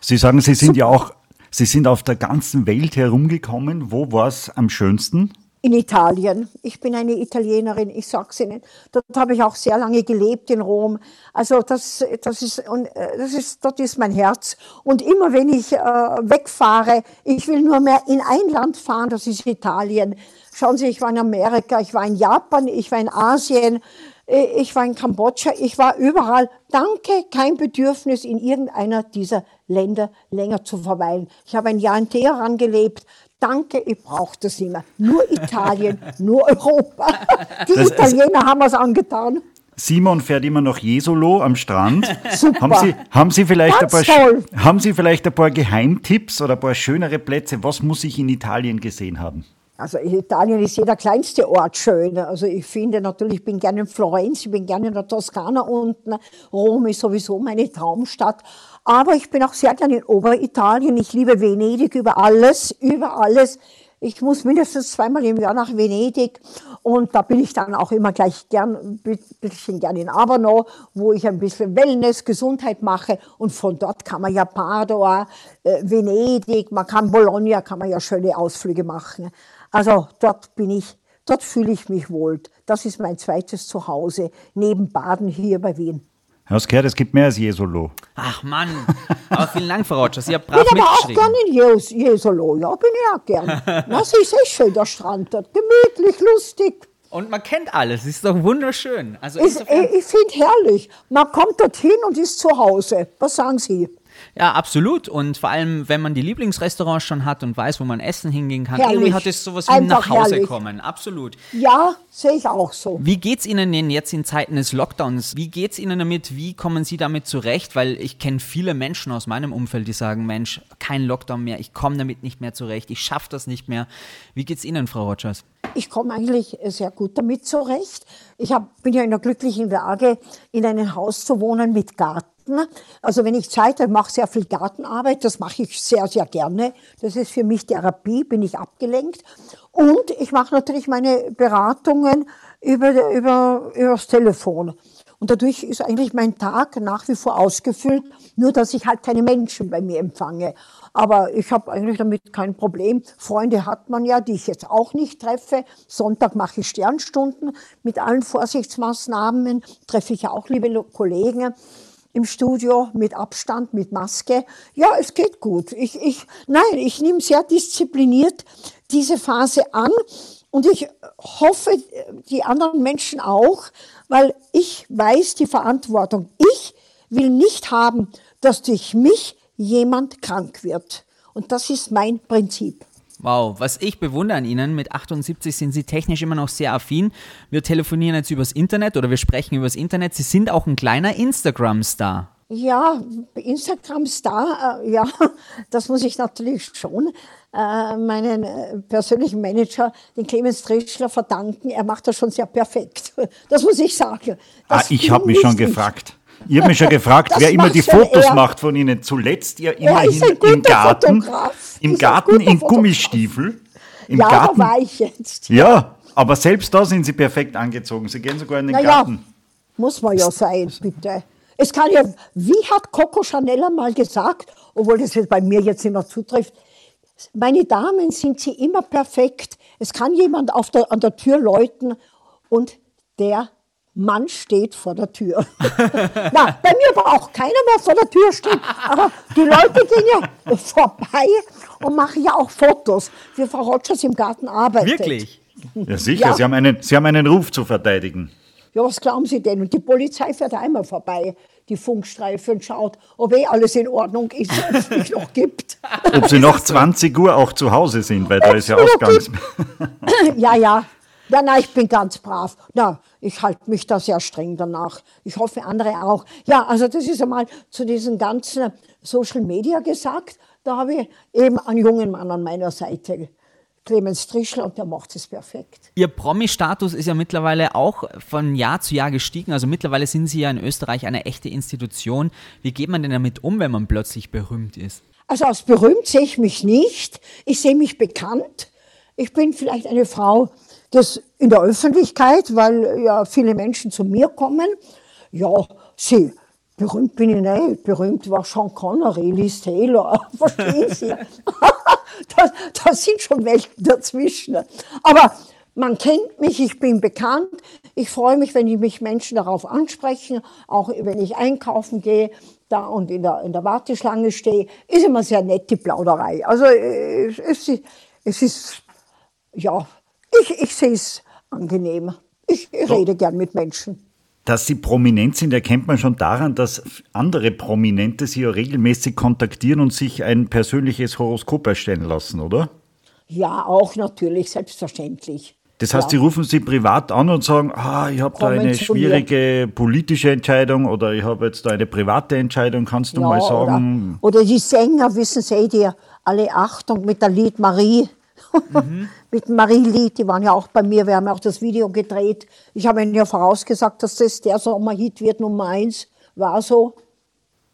Sie sagen, Sie sind ja auch, Sie sind auf der ganzen Welt herumgekommen. Wo war es am schönsten?
In Italien. Ich bin eine Italienerin, ich sag's Ihnen. Dort habe ich auch sehr lange gelebt in Rom. Also das, das ist, und äh, das ist, dort ist mein Herz. Und immer wenn ich äh, wegfahre, ich will nur mehr in ein Land fahren, das ist Italien. Schauen Sie, ich war in Amerika, ich war in Japan, ich war in Asien, äh, ich war in Kambodscha, ich war überall. Danke, kein Bedürfnis, in irgendeiner dieser Länder länger zu verweilen. Ich habe ein Jahr in Teheran gelebt danke, ich brauche das mehr. Nur Italien, nur Europa. Die das, Italiener haben es angetan.
Simon fährt immer noch Jesolo am Strand.
Super.
Haben Sie, haben, Sie vielleicht ein paar, haben Sie vielleicht ein paar Geheimtipps oder ein paar schönere Plätze? Was muss ich in Italien gesehen haben?
Also Italien ist jeder kleinste Ort schön. Also ich finde natürlich, ich bin gerne in Florenz, ich bin gerne in der Toskana unten. Rom ist sowieso meine Traumstadt. Aber ich bin auch sehr gerne in Oberitalien. Ich liebe Venedig über alles, über alles. Ich muss mindestens zweimal im Jahr nach Venedig und da bin ich dann auch immer gleich gern, ein bisschen gern in Aberno, wo ich ein bisschen Wellness, Gesundheit mache und von dort kann man ja Padua, äh, Venedig, man kann Bologna, kann man ja schöne Ausflüge machen. Also dort bin ich, dort fühle ich mich wohl. Das ist mein zweites Zuhause, neben Baden hier bei Wien.
Hast gehört, es gibt mehr als Jesolo.
Ach Mann, aber vielen Dank, Frau Rogers. Sie haben brav
bin aber auch gerne in Jesolo. Ja, bin ich auch gern. Das ist echt schön, der Strand dort. Gemütlich, lustig.
Und man kennt alles, ist doch wunderschön.
Also ist, ich finde herrlich. Man kommt dorthin und ist zu Hause. Was sagen Sie?
Ja, absolut. Und vor allem, wenn man die Lieblingsrestaurants schon hat und weiß, wo man essen hingehen kann, herrlich. irgendwie hat es sowas wie Einfach nach Hause herrlich. kommen. Absolut.
Ja, sehe ich auch so.
Wie geht es Ihnen denn jetzt in Zeiten des Lockdowns? Wie geht es Ihnen damit? Wie kommen Sie damit zurecht? Weil ich kenne viele Menschen aus meinem Umfeld, die sagen, Mensch, kein Lockdown mehr, ich komme damit nicht mehr zurecht, ich schaffe das nicht mehr. Wie geht es Ihnen, Frau Rogers?
Ich komme eigentlich sehr gut damit zurecht. Ich hab, bin ja in der glücklichen Lage, in einem Haus zu wohnen mit Garten. Also wenn ich Zeit habe, mache sehr viel Gartenarbeit, das mache ich sehr, sehr gerne. Das ist für mich Therapie, bin ich abgelenkt. Und ich mache natürlich meine Beratungen über, über, über das Telefon. Und dadurch ist eigentlich mein Tag nach wie vor ausgefüllt, nur dass ich halt keine Menschen bei mir empfange. Aber ich habe eigentlich damit kein Problem. Freunde hat man ja, die ich jetzt auch nicht treffe. Sonntag mache ich Sternstunden mit allen Vorsichtsmaßnahmen, treffe ich auch liebe Kollegen im Studio mit Abstand, mit Maske. Ja, es geht gut. Ich, ich, nein, ich nehme sehr diszipliniert diese Phase an und ich hoffe, die anderen Menschen auch, weil ich weiß die Verantwortung. Ich will nicht haben, dass durch mich jemand krank wird. Und das ist mein Prinzip.
Wow, was ich bewundere an Ihnen, mit 78 sind Sie technisch immer noch sehr affin. Wir telefonieren jetzt übers Internet oder wir sprechen übers Internet. Sie sind auch ein kleiner Instagram-Star.
Ja, Instagram-Star, äh, ja, das muss ich natürlich schon äh, meinen äh, persönlichen Manager, den Clemens Trischler, verdanken. Er macht das schon sehr perfekt. Das muss ich sagen.
Ah, ich habe mich schon gefragt. Ich habe mich schon gefragt,
Das
wer immer die Fotos
er.
macht von Ihnen. Zuletzt ja
Er
immerhin im Garten.
Fotograf.
Im
Ist
Garten in
Fotograf.
Gummistiefel. Im
Ja,
Garten.
da war ich jetzt.
Ja, aber selbst da sind Sie perfekt angezogen. Sie gehen sogar in den
Naja,
Garten.
muss man ja sein, bitte. Es kann ja, wie hat Coco Chanel einmal gesagt, obwohl das jetzt bei mir jetzt immer zutrifft, meine Damen sind sie immer perfekt. Es kann jemand auf der, an der Tür läuten und der Mann steht vor der Tür. Na, bei mir braucht keiner mehr vor der Tür stehen. Aber die Leute gehen ja vorbei und machen ja auch Fotos, wie Frau Rogers im Garten arbeitet.
Wirklich?
Ja, sicher.
Ja.
Sie, haben einen, Sie haben einen Ruf zu verteidigen.
Ja, was glauben Sie denn? Und die Polizei fährt einmal vorbei, die Funkstreife, und schaut, ob eh alles in Ordnung ist, ob es mich noch gibt.
Ob Sie nach 20 Uhr auch zu Hause sind, weil da ist ja
noch
Ausgangs...
ja, ja. Ja, na, ich bin ganz brav. Na, ich halte mich da sehr streng danach. Ich hoffe, andere auch. Ja, also das ist einmal zu diesen ganzen Social Media gesagt. Da habe ich eben einen jungen Mann an meiner Seite, Clemens Trischler, und der macht es perfekt.
Ihr Promi-Status ist ja mittlerweile auch von Jahr zu Jahr gestiegen. Also mittlerweile sind Sie ja in Österreich eine echte Institution. Wie geht man denn damit um, wenn man plötzlich berühmt ist?
Also als berühmt sehe ich mich nicht. Ich sehe mich bekannt. Ich bin vielleicht eine Frau das in der Öffentlichkeit, weil ja viele Menschen zu mir kommen. Ja, sie, berühmt bin ich nicht. Berühmt war Sean Connery, Liz Taylor. Verstehen Sie? da, da sind schon Welten dazwischen. Aber man kennt mich, ich bin bekannt. Ich freue mich, wenn die mich Menschen darauf ansprechen, auch wenn ich einkaufen gehe da und in der, in der Warteschlange stehe. Ist immer sehr nett, die Plauderei. Also äh, es, es ist, ja, ich, ich sehe es angenehm. Ich rede gern mit Menschen.
Dass Sie prominent sind, erkennt man schon daran, dass andere Prominente Sie ja regelmäßig kontaktieren und sich ein persönliches Horoskop erstellen lassen, oder?
Ja, auch natürlich, selbstverständlich.
Das heißt,
ja.
Sie rufen Sie privat an und sagen, ah, ich habe da eine
zu mir.
schwierige politische Entscheidung oder ich habe jetzt da eine private Entscheidung, kannst du mal sagen?
Oder, oder die Sänger, wissen Sie, die alle Achtung mit der Lied Marie.
Mhm.
mit dem Marie-Lied, die waren ja auch bei mir, wir haben ja auch das Video gedreht. Ich habe Ihnen ja vorausgesagt, dass das der Sommerhit wird, Nummer eins, war so.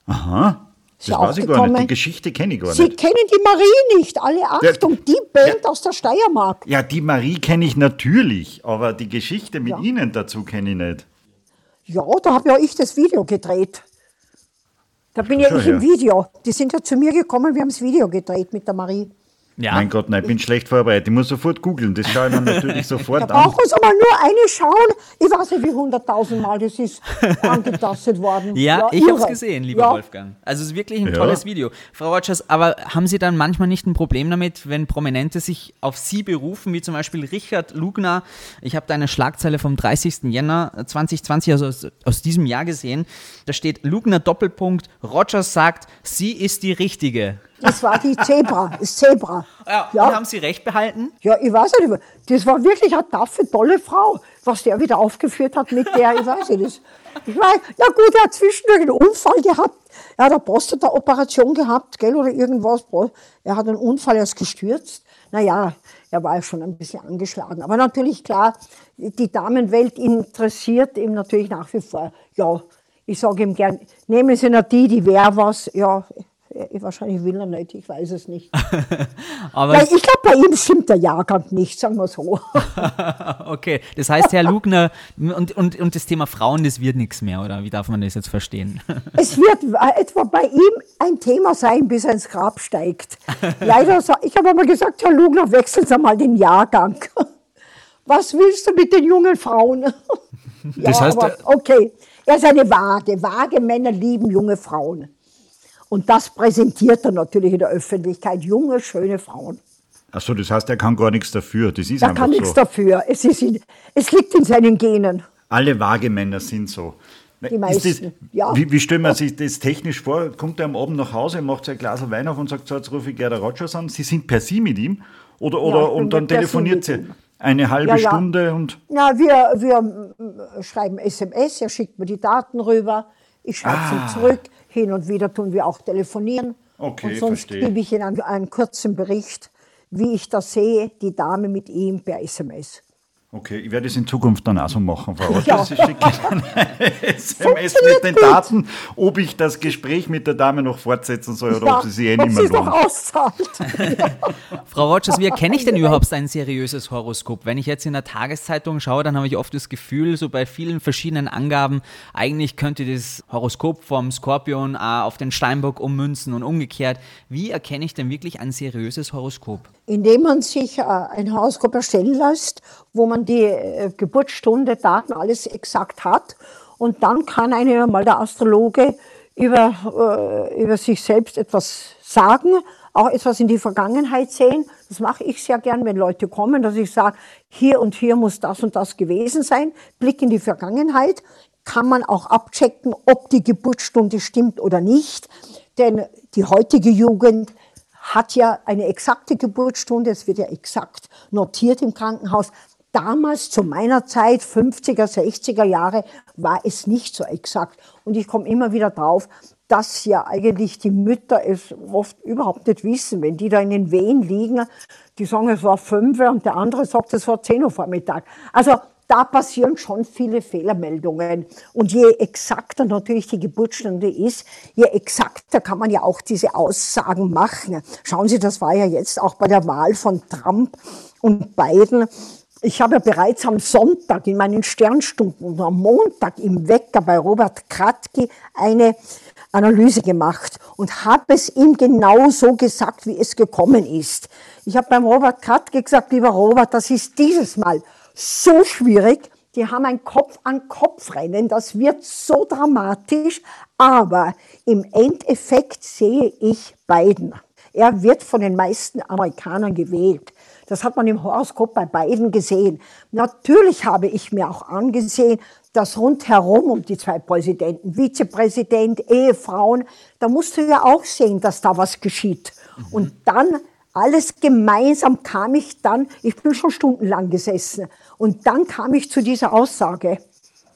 Aha, das
ja
weiß ich gar nicht, die Geschichte kenne ich gar
Sie
nicht.
kennen die Marie nicht, alle Achtung, die Band aus der Steiermark.
Ja, die Marie kenne ich natürlich, aber die Geschichte mit
Ja.
Ihnen dazu kenne ich nicht.
Ja, da habe ja ich das Video gedreht. Da bin ja ich im. Video. Die sind ja zu mir gekommen, wir haben das Video gedreht mit der Marie.
Ja.
Mein Gott, nein, ich bin schlecht vorbereitet. Ich muss sofort googeln, das schaue ich dann natürlich
Da
sofort an.
brauchen Sie aber nur eine schauen. Ich weiß nicht, wie hunderttausend Mal das ist angetastet worden.
Ja, ich habe es gesehen, lieber
ja.
Wolfgang. Also es ist wirklich ein
Ja.
tolles Video. Frau Rogers, aber haben Sie dann manchmal nicht ein Problem damit, wenn Prominente sich auf Sie berufen, wie zum Beispiel Richard Lugner? Ich habe da eine Schlagzeile vom 30. Jänner 2020, also aus, aus diesem Jahr gesehen. Da steht Lugner Doppelpunkt, Rogers sagt, sie ist die Richtige.
Das war die Zebra, das Zebra.
Ja,
Ja.
Und haben Sie recht behalten?
Ja, ich weiß nicht, das war wirklich eine taffe, tolle Frau. Was der wieder aufgeführt hat mit der, ich weiß nicht. Das, ich weiß, na gut, er hat zwischendurch einen Unfall gehabt. Er hat eine Prostata-Operation gehabt, gell, oder irgendwas. Er hat einen Unfall, er ist gestürzt. Naja, er war ja schon ein bisschen angeschlagen. Aber natürlich, klar, die Damenwelt interessiert ihm natürlich nach wie vor. Ja, ich sage ihm gern, nehmen Sie noch die, die wäre was. Ja, wahrscheinlich will er nicht, ich weiß es nicht.
Aber
Weil ich glaube, bei ihm stimmt der Jahrgang nicht, sagen wir so.
okay, das heißt, Herr Lugner und, und, und das Thema Frauen, das wird nichts mehr, oder wie darf man das jetzt verstehen?
es wird etwa bei ihm ein Thema sein, bis er ins Grab steigt. Leider, ich habe aber gesagt, Herr Lugner, wechseln Sie mal den Jahrgang. Was willst du mit den jungen Frauen? ja,
Das heißt,
aber, okay, er ist eine Waage. Vage Männer lieben junge Frauen. Und das präsentiert er natürlich in der Öffentlichkeit. Junge, schöne Frauen.
Achso, das heißt, er kann gar nichts dafür. Das ist
Er
einfach
kann
so.
nichts dafür. Es, ist in, es liegt in seinen Genen.
Alle Wagemänner sind so.
Die
Ist
meisten,
das,
ja.
Wie, wie stellt man sich das technisch vor? Kommt er am Abend nach Hause, macht sich ein Glas Wein auf und sagt, so, jetzt rufe ich Gerda Rogers an. Sie sind per Sie mit ihm? Oder, oder
bin
und dann
Sie
telefoniert sie eine halbe
Ja, ja.
Stunde und.
Na, wir, wir mm, schreiben SMS, er schickt mir die Daten rüber, ich schreibe
Ah.
ihm zurück. Hin und wieder tun wir auch telefonieren.
Okay,
und sonst
verstehe.
gebe ich Ihnen einen, einen kurzen Bericht, wie ich das sehe, die Dame mit ihm per SMS.
Okay, ich werde es in Zukunft dann auch so machen, Frau Rotter.
Ja.
Sie schicken eine SMS mit den
gut.
Daten, ob ich das Gespräch mit der Dame noch fortsetzen soll oder ob sie sich eh nicht mehr
sie
lohnt.
auszahlt.
Frau Rogers, wie erkenne ich denn überhaupt ein seriöses Horoskop? Wenn ich jetzt in der Tageszeitung schaue, dann habe ich oft das Gefühl, so bei vielen verschiedenen Angaben, eigentlich könnte das Horoskop vom Skorpion auch auf den Steinbock ummünzen und umgekehrt. Wie erkenne ich denn wirklich ein seriöses Horoskop?
Indem man sich äh, ein Horoskop erstellen lässt, wo man die äh, Geburtsstunde, Daten, alles exakt hat. Und dann kann einem mal der Astrologe über, äh, über sich selbst etwas sagen, auch etwas in die Vergangenheit sehen. Das mache ich sehr gern, wenn Leute kommen, dass ich sage, hier und hier muss das und das gewesen sein. Blick in die Vergangenheit. Kann man auch abchecken, ob die Geburtsstunde stimmt oder nicht. Denn die heutige Jugend hat ja eine exakte Geburtsstunde, es wird ja exakt notiert im Krankenhaus. Damals, zu meiner Zeit, 50er, 60er Jahre, war es nicht so exakt. Und ich komme immer wieder drauf, dass ja eigentlich die Mütter es oft überhaupt nicht wissen, wenn die da in den Wehen liegen. Die sagen, es war fünf und der andere sagt, es war zehn Uhr Vormittag. Also da passieren schon viele Fehlermeldungen. Und je exakter natürlich die Geburtsstunde ist, je exakter kann man ja auch diese Aussagen machen. Schauen Sie, das war ja jetzt auch bei der Wahl von Trump und Biden. Ich habe ja bereits am Sonntag in meinen Sternstunden und am Montag im Wecker bei Robert Kratky eine Analyse gemacht und habe es ihm genau so gesagt, wie es gekommen ist. Ich habe beim Robert Kratky gesagt, lieber Robert, das ist dieses Mal so schwierig. Die haben ein Kopf-an-Kopf-Rennen. Das wird so dramatisch. Aber im Endeffekt sehe ich Biden. Er wird von den meisten Amerikanern gewählt. Das hat man im Horoskop bei Biden gesehen. Natürlich habe ich mir auch angesehen, dass rundherum um die zwei Präsidenten, Vizepräsident, Ehefrauen, da musst du ja auch sehen, dass da was geschieht. Und dann alles gemeinsam kam ich dann, ich bin schon stundenlang gesessen, und dann kam ich zu dieser Aussage,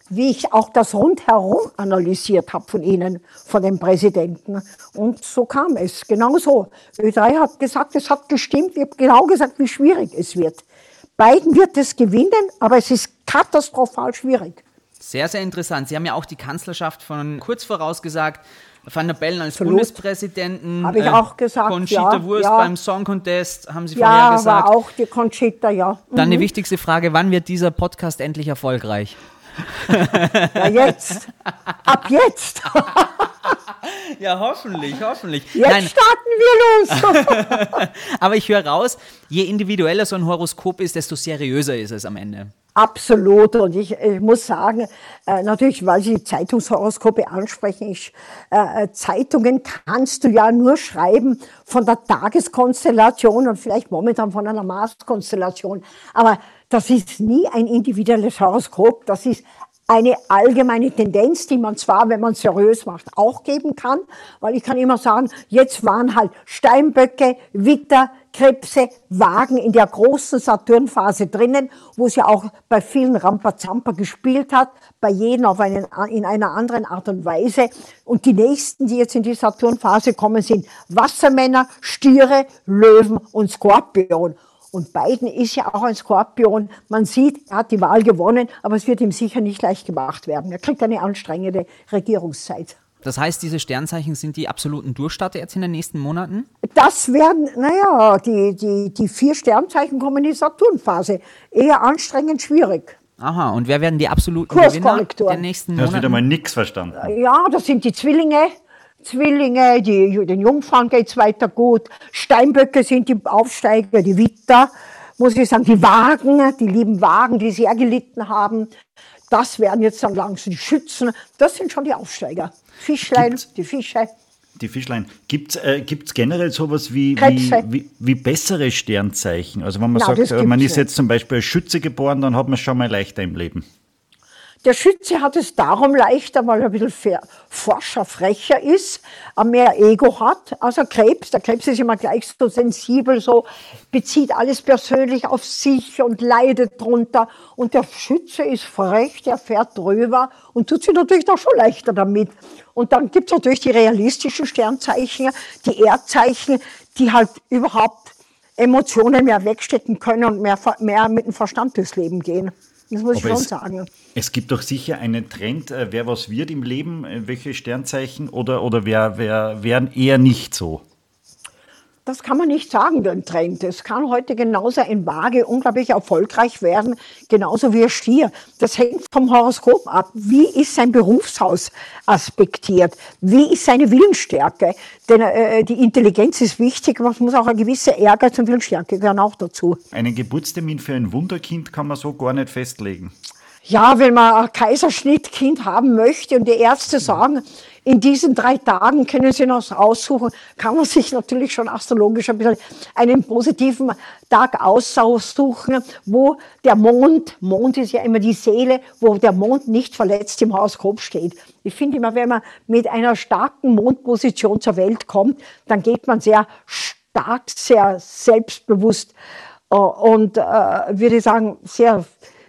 wie ich auch das rundherum analysiert habe von Ihnen, von dem Präsidenten. Und so kam es, genau so. Ö3 hat gesagt, es hat gestimmt, ich habe genau gesagt, wie schwierig es wird. Biden wird es gewinnen, aber es ist katastrophal schwierig.
Sehr, sehr interessant. Sie haben ja auch die Kanzlerschaft von kurz vorausgesagt. Van der Bellen als
Absolut.
Bundespräsidenten.
Habe ich auch gesagt,
Conchita
ja,
Wurst
ja.
beim Song Contest, haben Sie vorher
Ja,
gesagt.
war auch die Conchita, ja.
Dann die wichtigste Frage, wann wird dieser Podcast endlich erfolgreich?
Ja, jetzt. Ab jetzt.
Ja, hoffentlich, hoffentlich.
Jetzt
Nein,
starten wir los.
aber ich höre raus, je individueller so ein Horoskop ist, desto seriöser ist es am Ende.
Absolut. Und ich, ich muss sagen, äh, natürlich, weil Sie Zeitungshoroskope ansprechen, ich, äh, Zeitungen kannst du ja nur schreiben von der Tageskonstellation und vielleicht momentan von einer Marskonstellation. Aber das ist nie ein individuelles Horoskop. Das ist eine allgemeine Tendenz, die man zwar, wenn man seriös macht, auch geben kann, weil ich kann immer sagen, jetzt waren halt Steinböcke, Witter, Krebse, Wagen in der großen Saturnphase drinnen, wo es ja auch bei vielen Rampazampa gespielt hat, bei jedem auf einen, in einer anderen Art und Weise. Und die nächsten, die jetzt in die Saturnphase kommen, sind Wassermänner, Stiere, Löwen und Skorpion. Und Biden ist ja auch ein Skorpion. Man sieht, er hat die Wahl gewonnen, aber es wird ihm sicher nicht leicht gemacht werden. Er kriegt eine anstrengende Regierungszeit.
Das heißt, diese Sternzeichen sind die absoluten Durchstarter jetzt in den nächsten Monaten?
Das werden, naja, die, die, die vier Sternzeichen kommen in die Saturnphase. Eher anstrengend schwierig.
Aha, und wer werden die absoluten Gewinner der nächsten
Du hast wieder
Monate?
mal nichts verstanden.
Ja, das sind die Zwillinge. Zwillinge, die, den Jungfrauen geht's weiter gut. Steinböcke sind die Aufsteiger, die Witter, muss ich sagen, die Wagen, die lieben Wagen, die sehr gelitten haben. Das werden jetzt dann langsam die Schützen. Das sind schon die Aufsteiger. Fischlein,
Gibt's-
die Fische.
Die Fischlein. Gibt es äh, gibt's generell sowas wie, wie, wie, wie bessere Sternzeichen? Also wenn man
Na,
sagt, äh, man ist jetzt zum Beispiel als Schütze geboren, dann hat man es schon mal leichter im Leben.
Der Schütze hat es darum leichter, weil er ein bisschen forscher, frecher ist, mehr Ego hat. Also Krebs, der Krebs ist immer gleich so sensibel, so bezieht alles persönlich auf sich und leidet drunter. Und der Schütze ist frech, der fährt drüber und tut sich natürlich auch schon leichter damit. Und dann gibt es natürlich die realistischen Sternzeichen, die Erdzeichen, die halt überhaupt Emotionen mehr wegstecken können und mehr, mehr mit dem Verstand durchs Leben gehen. Das muss ich schon
es,
sagen.
Es gibt doch sicher einen Trend, äh, wer was wird im Leben, äh, welche Sternzeichen oder, oder wer, wer wären eher nicht so.
Das kann man nicht sagen, den Trend. Es kann heute genauso ein Waage unglaublich erfolgreich werden, genauso wie ein Stier. Das hängt vom Horoskop ab. Wie ist sein Berufshaus aspektiert? Wie ist seine Willensstärke? Denn äh, die Intelligenz ist wichtig, aber es muss auch eine gewisse Ehrgeiz und Willensstärke gehören auch dazu.
Einen Geburtstermin für ein Wunderkind kann man so gar nicht festlegen.
Ja, wenn man ein Kaiserschnittkind haben möchte und die Ärzte sagen, in diesen drei Tagen können Sie noch aussuchen, kann man sich natürlich schon astrologisch ein bisschen einen positiven Tag aussuchen, wo der Mond, Mond ist ja immer die Seele, wo der Mond nicht verletzt im Horoskop steht. Ich finde immer, wenn man mit einer starken Mondposition zur Welt kommt, dann geht man sehr stark, sehr selbstbewusst äh, und äh, würde ich sagen, sehr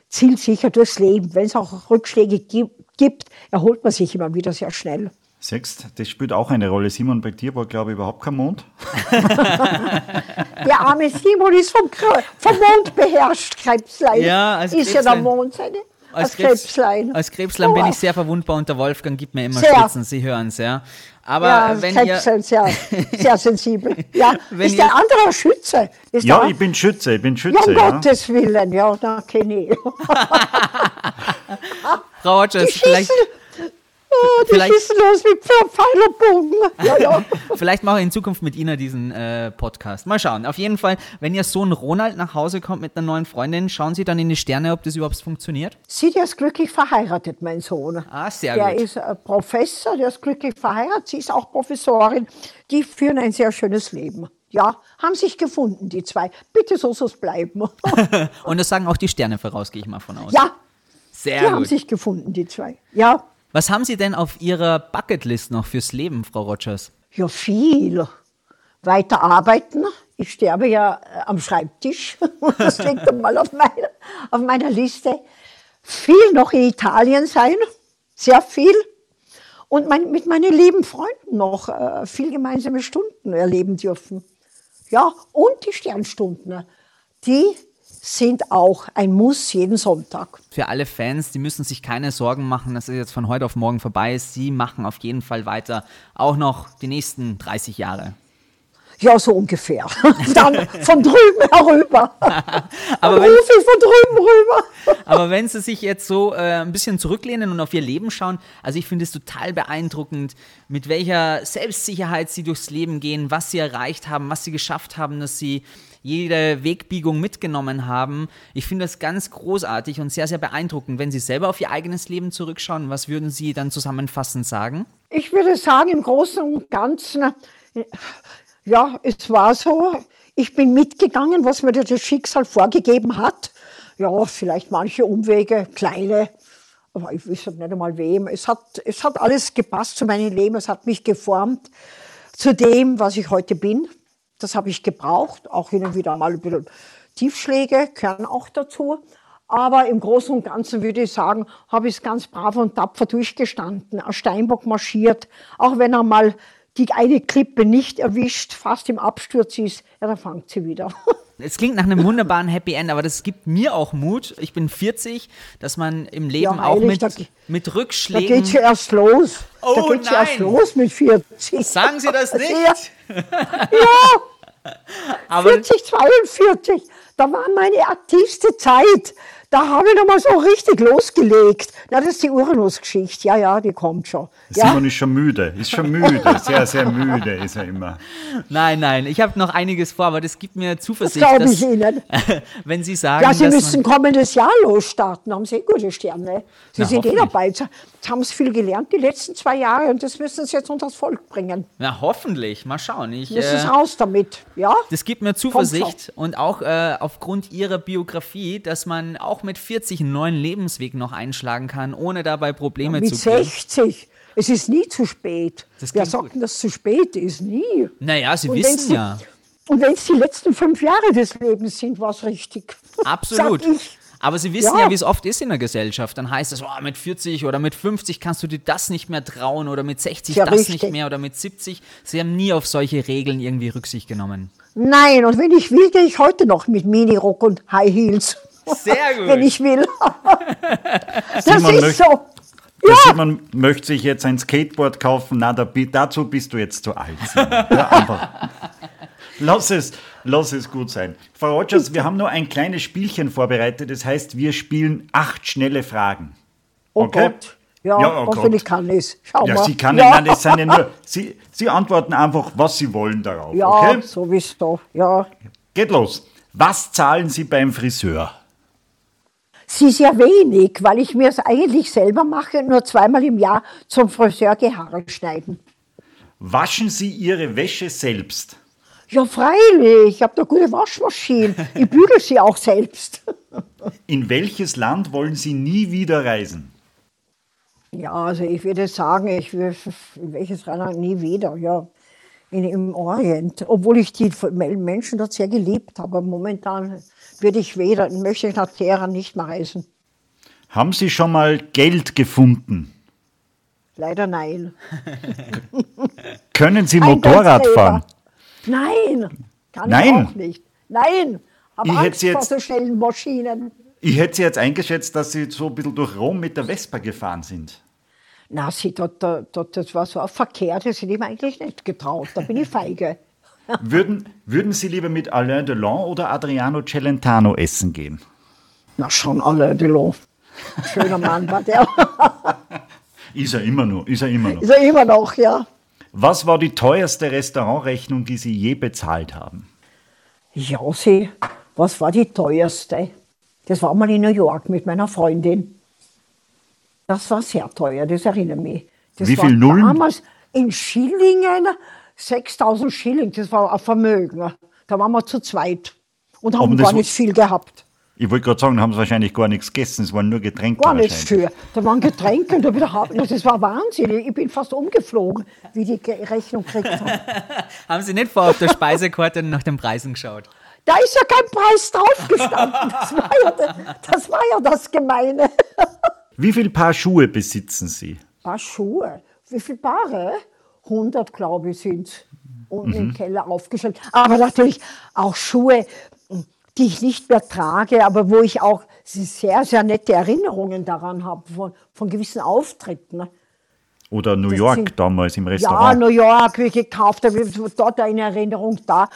zielsicher durchs Leben. Wenn es auch Rückschläge gibt, erholt man sich immer wieder sehr schnell.
Sechst, das spielt auch eine Rolle. Simon, bei dir war, glaube ich, überhaupt kein Mond.
der arme Simon ist vom, vom Mond beherrscht, Krebslein. Ja, als ist Krebslein. ja der Mond seine.
Als, als Krebs, Krebslein. Als Krebslein oh, bin ich sehr verwundbar und der Wolfgang gibt mir immer sehr. Spitzen, Sie hören es, ja. Aber ja, wenn Krebslein, ihr
sehr, sehr sensibel. Ja, wenn ist der andere Schütze? Ist
ja, ich bin Schütze, ich bin Schütze. Ja,
um ja. Gottes Willen, ja, da kenne ich.
Frau Rogers, vielleicht...
Oh, die vielleicht, schießen los wie Pfeilbogen. Ja, ja.
vielleicht mache ich in Zukunft mit Ihnen diesen äh, Podcast. Mal schauen. Auf jeden Fall, wenn Ihr Sohn Ronald nach Hause kommt mit einer neuen Freundin, schauen Sie dann in die Sterne, ob das überhaupt funktioniert?
Sie, der ist glücklich verheiratet, mein Sohn.
Ah, sehr
der
gut.
Der ist äh, Professor, der ist glücklich verheiratet. Sie ist auch Professorin. Die führen ein sehr schönes Leben. Ja, haben sich gefunden, die zwei. Bitte so soll es bleiben.
Und das sagen auch die Sterne voraus, gehe ich mal von aus.
Ja, sehr die gut. haben sich gefunden, die zwei. Ja.
Was haben Sie denn auf Ihrer Bucketlist noch fürs Leben, Frau Rogers?
Ja, viel. Weiter arbeiten. Ich sterbe ja äh, am Schreibtisch. Das liegt einmal auf meiner, auf meiner Liste. Viel noch in Italien sein. Sehr viel. Und mein, mit meinen lieben Freunden noch äh, viel gemeinsame Stunden erleben dürfen. Ja, und die Sternstunden. Die sind auch ein Muss jeden Sonntag.
Für alle Fans, die müssen sich keine Sorgen machen, dass es jetzt von heute auf morgen vorbei ist. Sie machen auf jeden Fall weiter, auch noch die nächsten 30 Jahre.
Ja, so ungefähr. Dann von drüben herüber.
aber wenn, rufe ich von drüben rüber. aber wenn Sie sich jetzt so äh, ein bisschen zurücklehnen und auf Ihr Leben schauen, also ich finde es total beeindruckend, mit welcher Selbstsicherheit Sie durchs Leben gehen, was Sie erreicht haben, was Sie geschafft haben, dass Sie jede Wegbiegung mitgenommen haben. Ich finde das ganz großartig und sehr, sehr beeindruckend. Wenn Sie selber auf Ihr eigenes Leben zurückschauen, was würden Sie dann zusammenfassend sagen?
Ich würde sagen, im Großen und Ganzen, ja, es war so. Ich bin mitgegangen, was mir das Schicksal vorgegeben hat. Ja, vielleicht manche Umwege, kleine, aber ich weiß nicht einmal wem. Es hat, es hat alles gepasst zu meinem Leben, es hat mich geformt zu dem, was ich heute bin. Das habe ich gebraucht, auch hin und wieder mal ein bisschen Tiefschläge gehören auch dazu. Aber im Großen und Ganzen würde ich sagen, habe ich es ganz brav und tapfer durchgestanden. Ein Steinbock marschiert, auch wenn er mal die eine Klippe nicht erwischt, fast im Absturz ist, ja, dann fangt sie wieder.
Es klingt nach einem wunderbaren Happy End, aber das gibt mir auch Mut. Ich bin 40, dass man im Leben ja, auch mit, da, mit Rückschlägen.
Da geht ja erst los. Oh, da geht's ja erst los mit 40.
Sagen Sie das nicht?
Ja. ja. Aber 40, 42, da war meine aktivste Zeit. Da habe ich nochmal so richtig losgelegt. Na, das ist die Uranus-Geschichte. Ja, ja, die kommt schon.
Ja? Simon ist schon müde, ist schon müde, sehr, sehr müde ist er immer.
Nein, nein, ich habe noch einiges vor, aber das gibt mir Zuversicht.
Das glaube ich Ihnen.
wenn Sie sagen,
Ja, Sie müssen kommendes Jahr losstarten, haben Sie eh gute Sterne. Sie Na, sind eh dabei. Jetzt haben Sie viel gelernt die letzten zwei Jahre und das müssen Sie jetzt unter das Volk bringen.
Na, hoffentlich. Mal schauen. Ich,
müssen äh, raus damit, ja?
Das gibt mir Zuversicht und auch äh, aufgrund Ihrer Biografie, dass man auch auch mit 40 einen neuen Lebensweg noch einschlagen kann, ohne dabei Probleme
Mit
zu kriegen.
60. Es ist nie zu spät.
Das
Wer sagt denn, dass es zu spät ist? Nie.
Naja, Sie
Und
wissen
die-
ja.
Und wenn es die letzten fünf Jahre des Lebens sind, war es richtig.
Absolut. Aber Sie wissen ja,
Ja.
wie es oft ist in der Gesellschaft. Dann heißt es, oh, mit 40 oder mit 50 kannst du dir das nicht mehr trauen oder mit 60
Ja,
das
richtig.
nicht mehr oder mit 70. Sie haben nie auf solche Regeln irgendwie Rücksicht genommen.
Nein, und wenn ich will, gehe ich heute noch mit Minirock und High Heels.
Sehr gut.
wenn ich will. das
Simon
ist so.
Der Simon möchte sich jetzt ein Skateboard kaufen. Na, da, dazu bist du jetzt zu alt. Ja, einfach. Lass es, lass es gut sein. Frau Rogers, wir haben nur ein kleines Spielchen vorbereitet. Das heißt, wir spielen acht schnelle Fragen.
Oh
Okay.
Gott. Ja,
Ja, oh
hoffentlich
Gott.
kann ich es. Schau
Ja,
mal.
Sie kann
ja.
nein, das sind ja nur, Sie, Sie antworten einfach, was Sie wollen darauf.
Ja,
Okay?
sowieso. Ja.
Geht los. Was zahlen Sie beim Friseur?
Sie ja wenig, weil ich mir es eigentlich selber mache, nur zweimal im Jahr zum Friseur Haare schneiden.
Waschen Sie Ihre Wäsche selbst?
Ja, freilich, ich habe eine gute Waschmaschine. Ich bügel sie auch selbst.
In welches Land wollen Sie nie wieder reisen?
Ja, also ich würde sagen, ich würde, in welches Land nie wieder, ja. In, Im Orient, obwohl ich die Menschen dort sehr geliebt habe. Momentan würde ich weder, möchte ich nach Teheran nicht mehr reisen.
Haben Sie schon mal Geld gefunden?
Leider nein.
Können Sie Motorrad fahren?
Nein, kann
Nein.
ich auch nicht. Nein, habe
Ich
Angst
sie
vor
jetzt-
so schnellen Maschinen.
Ich hätte Sie jetzt eingeschätzt, dass Sie so ein bisschen durch Rom mit der Vespa gefahren sind.
Na, sie, dort, dort, das war so ein Verkehr, das hätte ich mir eigentlich nicht getraut. Da bin ich feige.
Würden, würden Sie lieber mit Alain Delon oder Adriano Celentano essen gehen?
Na, schon alle Delon. Schöner Mann war der.
Ist er immer noch, ist er immer noch.
Ist er immer noch, ja.
Was war die teuerste Restaurantrechnung, die Sie je bezahlt haben?
Ja, sie, was war die teuerste? Das war mal in New York mit meiner Freundin. Das war sehr teuer, das erinnere mich. Das
Wie
war
viel Nullen?
Damals in Schillingen 6000 Schilling, das war ein Vermögen. Da waren wir zu zweit und haben gar nicht viel gehabt.
Ich wollte gerade sagen, da haben Sie wahrscheinlich gar nichts gegessen, es waren nur Getränke
Gar nicht
wahrscheinlich.
für. Da waren Getränke und da wieder haben. Das war Wahnsinn. Ich bin fast umgeflogen, wie die Rechnung gekriegt haben.
Haben Sie nicht vor auf der Speisekarte nach den Preisen geschaut?
Da ist ja kein Preis draufgestanden. Das war ja, das, das, war ja das Gemeine.
Wie viel Paar Schuhe besitzen Sie?
Paar Schuhe. Wie viele Paare? 100, glaube ich, sind unten
Mhm.
im Keller aufgestellt. Aber natürlich auch Schuhe, die ich nicht mehr trage, aber wo ich auch sehr, sehr nette Erinnerungen daran habe, von, von gewissen Auftritten.
Oder New
Das
York
sind-
damals im
Ja,
Restaurant?
New York, wie gekauft, habe ich dort eine Erinnerung da.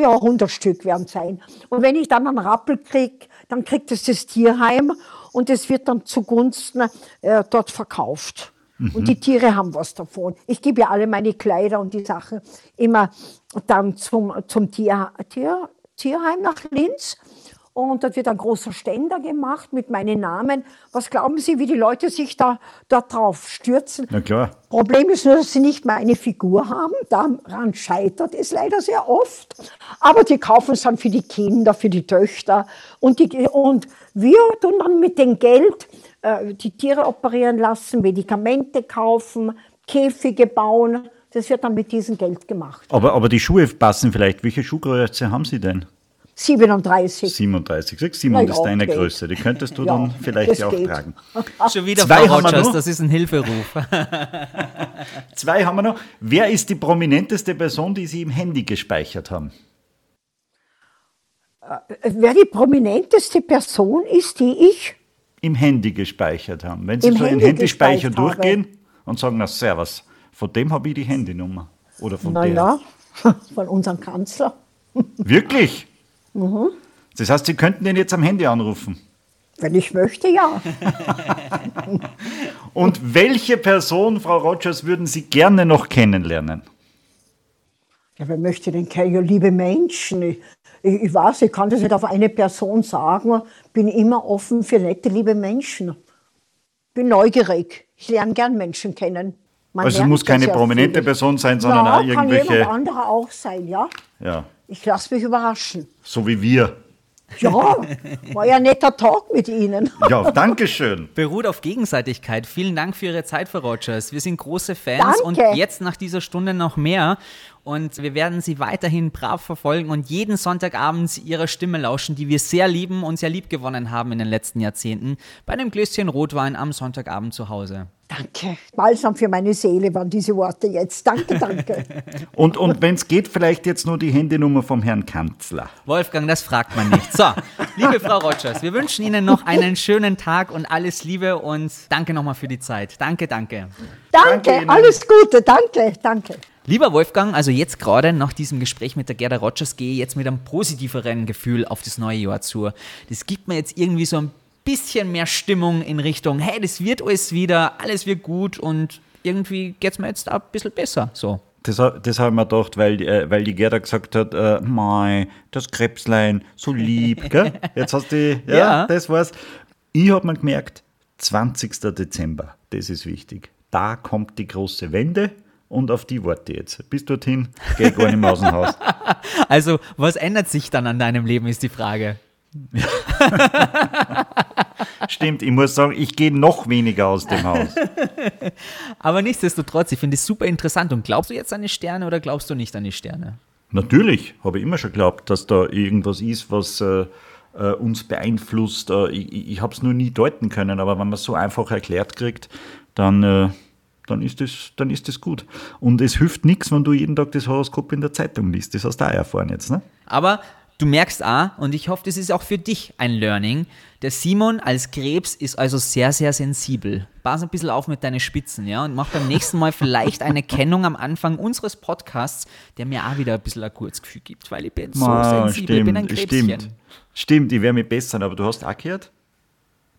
Ja, 100 Stück werden sein. Und wenn ich dann einen Rappel kriege, dann kriegt es das Tierheim und es wird dann zugunsten äh, dort verkauft. Und die Tiere haben was davon. Ich gebe ja alle meine Kleider und die Sachen immer dann zum, zum Tier, Tier, Tierheim nach Linz. Und dort wird ein großer Ständer gemacht mit meinen Namen. Was glauben Sie, wie die Leute sich da, da drauf stürzen?
Na klar.
Problem ist nur, dass sie nicht mal eine Figur haben. Daran scheitert es leider sehr oft. Aber die kaufen es dann für die Kinder, für die Töchter. Und, die, und wir tun dann mit dem Geld äh, die Tiere operieren lassen, Medikamente kaufen, Käfige bauen. Das wird dann mit diesem Geld gemacht.
Aber, aber die Schuhe passen vielleicht. Welche Schuhgröße haben Sie denn?
37.
37. Sag, Simon, das ist deine
geht.
Größe. Die könntest du
Ja,
dann vielleicht auch
geht.
tragen.
Schon wieder,
Zwei
Frau
haben wir
Rogers,
noch.
das ist ein Hilferuf.
Zwei haben wir noch. Wer ist die prominenteste Person, die Sie im Handy gespeichert haben?
Wer die prominenteste Person ist, die ich
Im Handy gespeichert haben. Wenn Sie
Im
so einen
Handy
Handyspeicher
gespeichert habe.
durchgehen und sagen, na servus, von dem habe ich die Handynummer. Oder von der.
naja, von unserem Kanzler.
Wirklich?
Mhm.
Das heißt, Sie könnten den jetzt am Handy anrufen.
Wenn ich möchte, ja.
Und welche Person, Frau Rogers, würden Sie gerne noch kennenlernen?
Ja, wer möchte denn kennen? Ja, liebe Menschen. Ich, ich, ich weiß, ich kann das nicht auf eine Person sagen. Bin immer offen für nette, liebe Menschen. Bin neugierig. Ich lerne gern Menschen kennen. Man
Also es muss keine prominente
viel.
Person sein, sondern
ja,
auch
kann jemand
irgendwelche,
anderer auch sein, ja.
ja,
Ich lasse mich überraschen.
so wie wir.
Ja, war ja ein netter Tag mit Ihnen.
Ja, danke schön.
Beruht auf Gegenseitigkeit. Vielen Dank für Ihre Zeit, Frau Rogers. Wir sind große Fans
Danke.
und jetzt nach dieser Stunde noch mehr. Und wir werden Sie weiterhin brav verfolgen und jeden Sonntagabend Ihrer Stimme lauschen, die wir sehr lieben und sehr lieb gewonnen haben in den letzten Jahrzehnten, bei einem Gläschen Rotwein am Sonntagabend zu Hause.
Danke. Balsam für meine Seele waren diese Worte jetzt. Danke, danke.
Und, und wenn es geht, vielleicht jetzt nur die Handynummer vom Herrn Kanzler.
Wolfgang, das fragt man nicht. So, liebe Frau Rogers, wir wünschen Ihnen noch einen schönen Tag und alles Liebe und danke nochmal für die Zeit. Danke, danke.
Danke,
Ihnen.
alles Gute. Danke, danke.
Lieber Wolfgang, also jetzt gerade nach diesem Gespräch mit der Gerda Rogers gehe ich jetzt mit einem positiveren Gefühl auf das neue Jahr zu. Das gibt mir jetzt irgendwie so ein bisschen mehr Stimmung in Richtung, hey, das wird alles wieder, alles wird gut und irgendwie geht es mir jetzt ein bisschen besser. So.
Das, das habe ich mir gedacht, weil, äh, weil die Gerda gesagt hat, äh, mei, das Krebslein, so lieb, gell? Jetzt hast du, ja,
Ja.
das war's. Ich habe mir gemerkt, 20. Dezember, das ist wichtig. Da kommt die große Wende und auf die warte ich jetzt. Bis dorthin gehe ich gar nicht mehr aus dem Haus.
Also, was ändert sich dann an deinem Leben, ist die Frage.
Stimmt, ich muss sagen, ich gehe noch weniger aus dem Haus.
Aber nichtsdestotrotz, ich finde es super interessant. Und glaubst du jetzt an die Sterne oder glaubst du nicht an die Sterne?
Natürlich, habe ich immer schon geglaubt, dass da irgendwas ist, was äh, äh, uns beeinflusst. Äh, ich ich habe es nur nie deuten können, aber wenn man es so einfach erklärt kriegt, dann, äh, dann, ist das, dann ist das gut. Und es hilft nichts, wenn du jeden Tag das Horoskop in der Zeitung liest. Das hast du auch erfahren jetzt. Ne?
Aber du merkst auch, und ich hoffe, das ist auch für dich ein Learning, der Simon als Krebs ist also sehr, sehr sensibel. Pass ein bisschen auf mit deinen Spitzen, ja, und mach beim nächsten Mal vielleicht eine Kennung am Anfang unseres Podcasts, der mir auch wieder ein bisschen ein gutes Gefühl gibt, weil ich bin so
Ah,
sensibel, ich bin ein Krebschen.
stimmt. Stimmt, ich werde mich bessern, aber du hast auch gehört,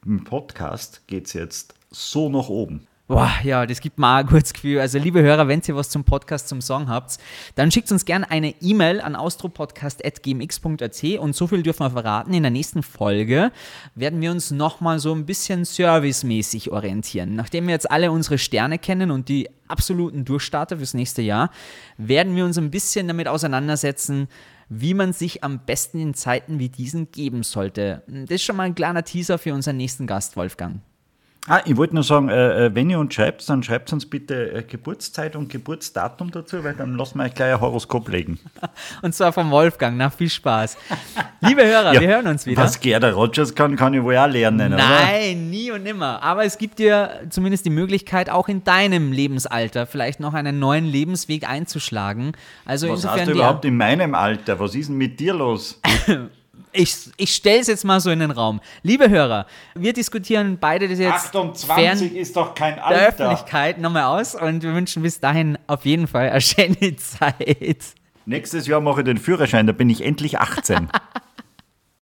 im Podcast geht es jetzt so nach oben.
Boah, ja, das gibt mir auch ein gutes Gefühl. Also, liebe Hörer, wenn ihr was zum Podcast, zum Song habt, dann schickt uns gerne eine E-Mail an austropodcast.gmx.at und so viel dürfen wir verraten. In der nächsten Folge werden wir uns nochmal so ein bisschen servicemäßig orientieren. Nachdem wir jetzt alle unsere Sterne kennen und die absoluten Durchstarter fürs nächste Jahr, werden wir uns ein bisschen damit auseinandersetzen, wie man sich am besten in Zeiten wie diesen geben sollte. Das ist schon mal ein kleiner Teaser für unseren nächsten Gast, Wolfgang.
Ah, ich wollte nur sagen, äh, äh, wenn ihr uns schreibt, dann schreibt uns bitte äh, Geburtszeit und Geburtsdatum dazu, weil dann lassen wir euch gleich ein Horoskop legen.
Und zwar vom Wolfgang. Na, viel Spaß. Liebe Hörer, wir hören uns wieder.
Was Gerda Rogers kann, kann ich wohl auch lernen, oder?
Nein, nie und nimmer. Aber es gibt dir zumindest die Möglichkeit, auch in deinem Lebensalter vielleicht noch einen neuen Lebensweg einzuschlagen. Also
Was
insofern,
heißt
die,
überhaupt in meinem Alter? Was ist denn mit dir los?
ich, ich stelle es jetzt mal so in den Raum. Liebe Hörer, wir diskutieren beide das jetzt fern
ist doch kein
der Öffentlichkeit nochmal aus und wir wünschen bis dahin auf jeden Fall eine schöne Zeit.
Nächstes Jahr mache ich den Führerschein, da bin ich endlich 18.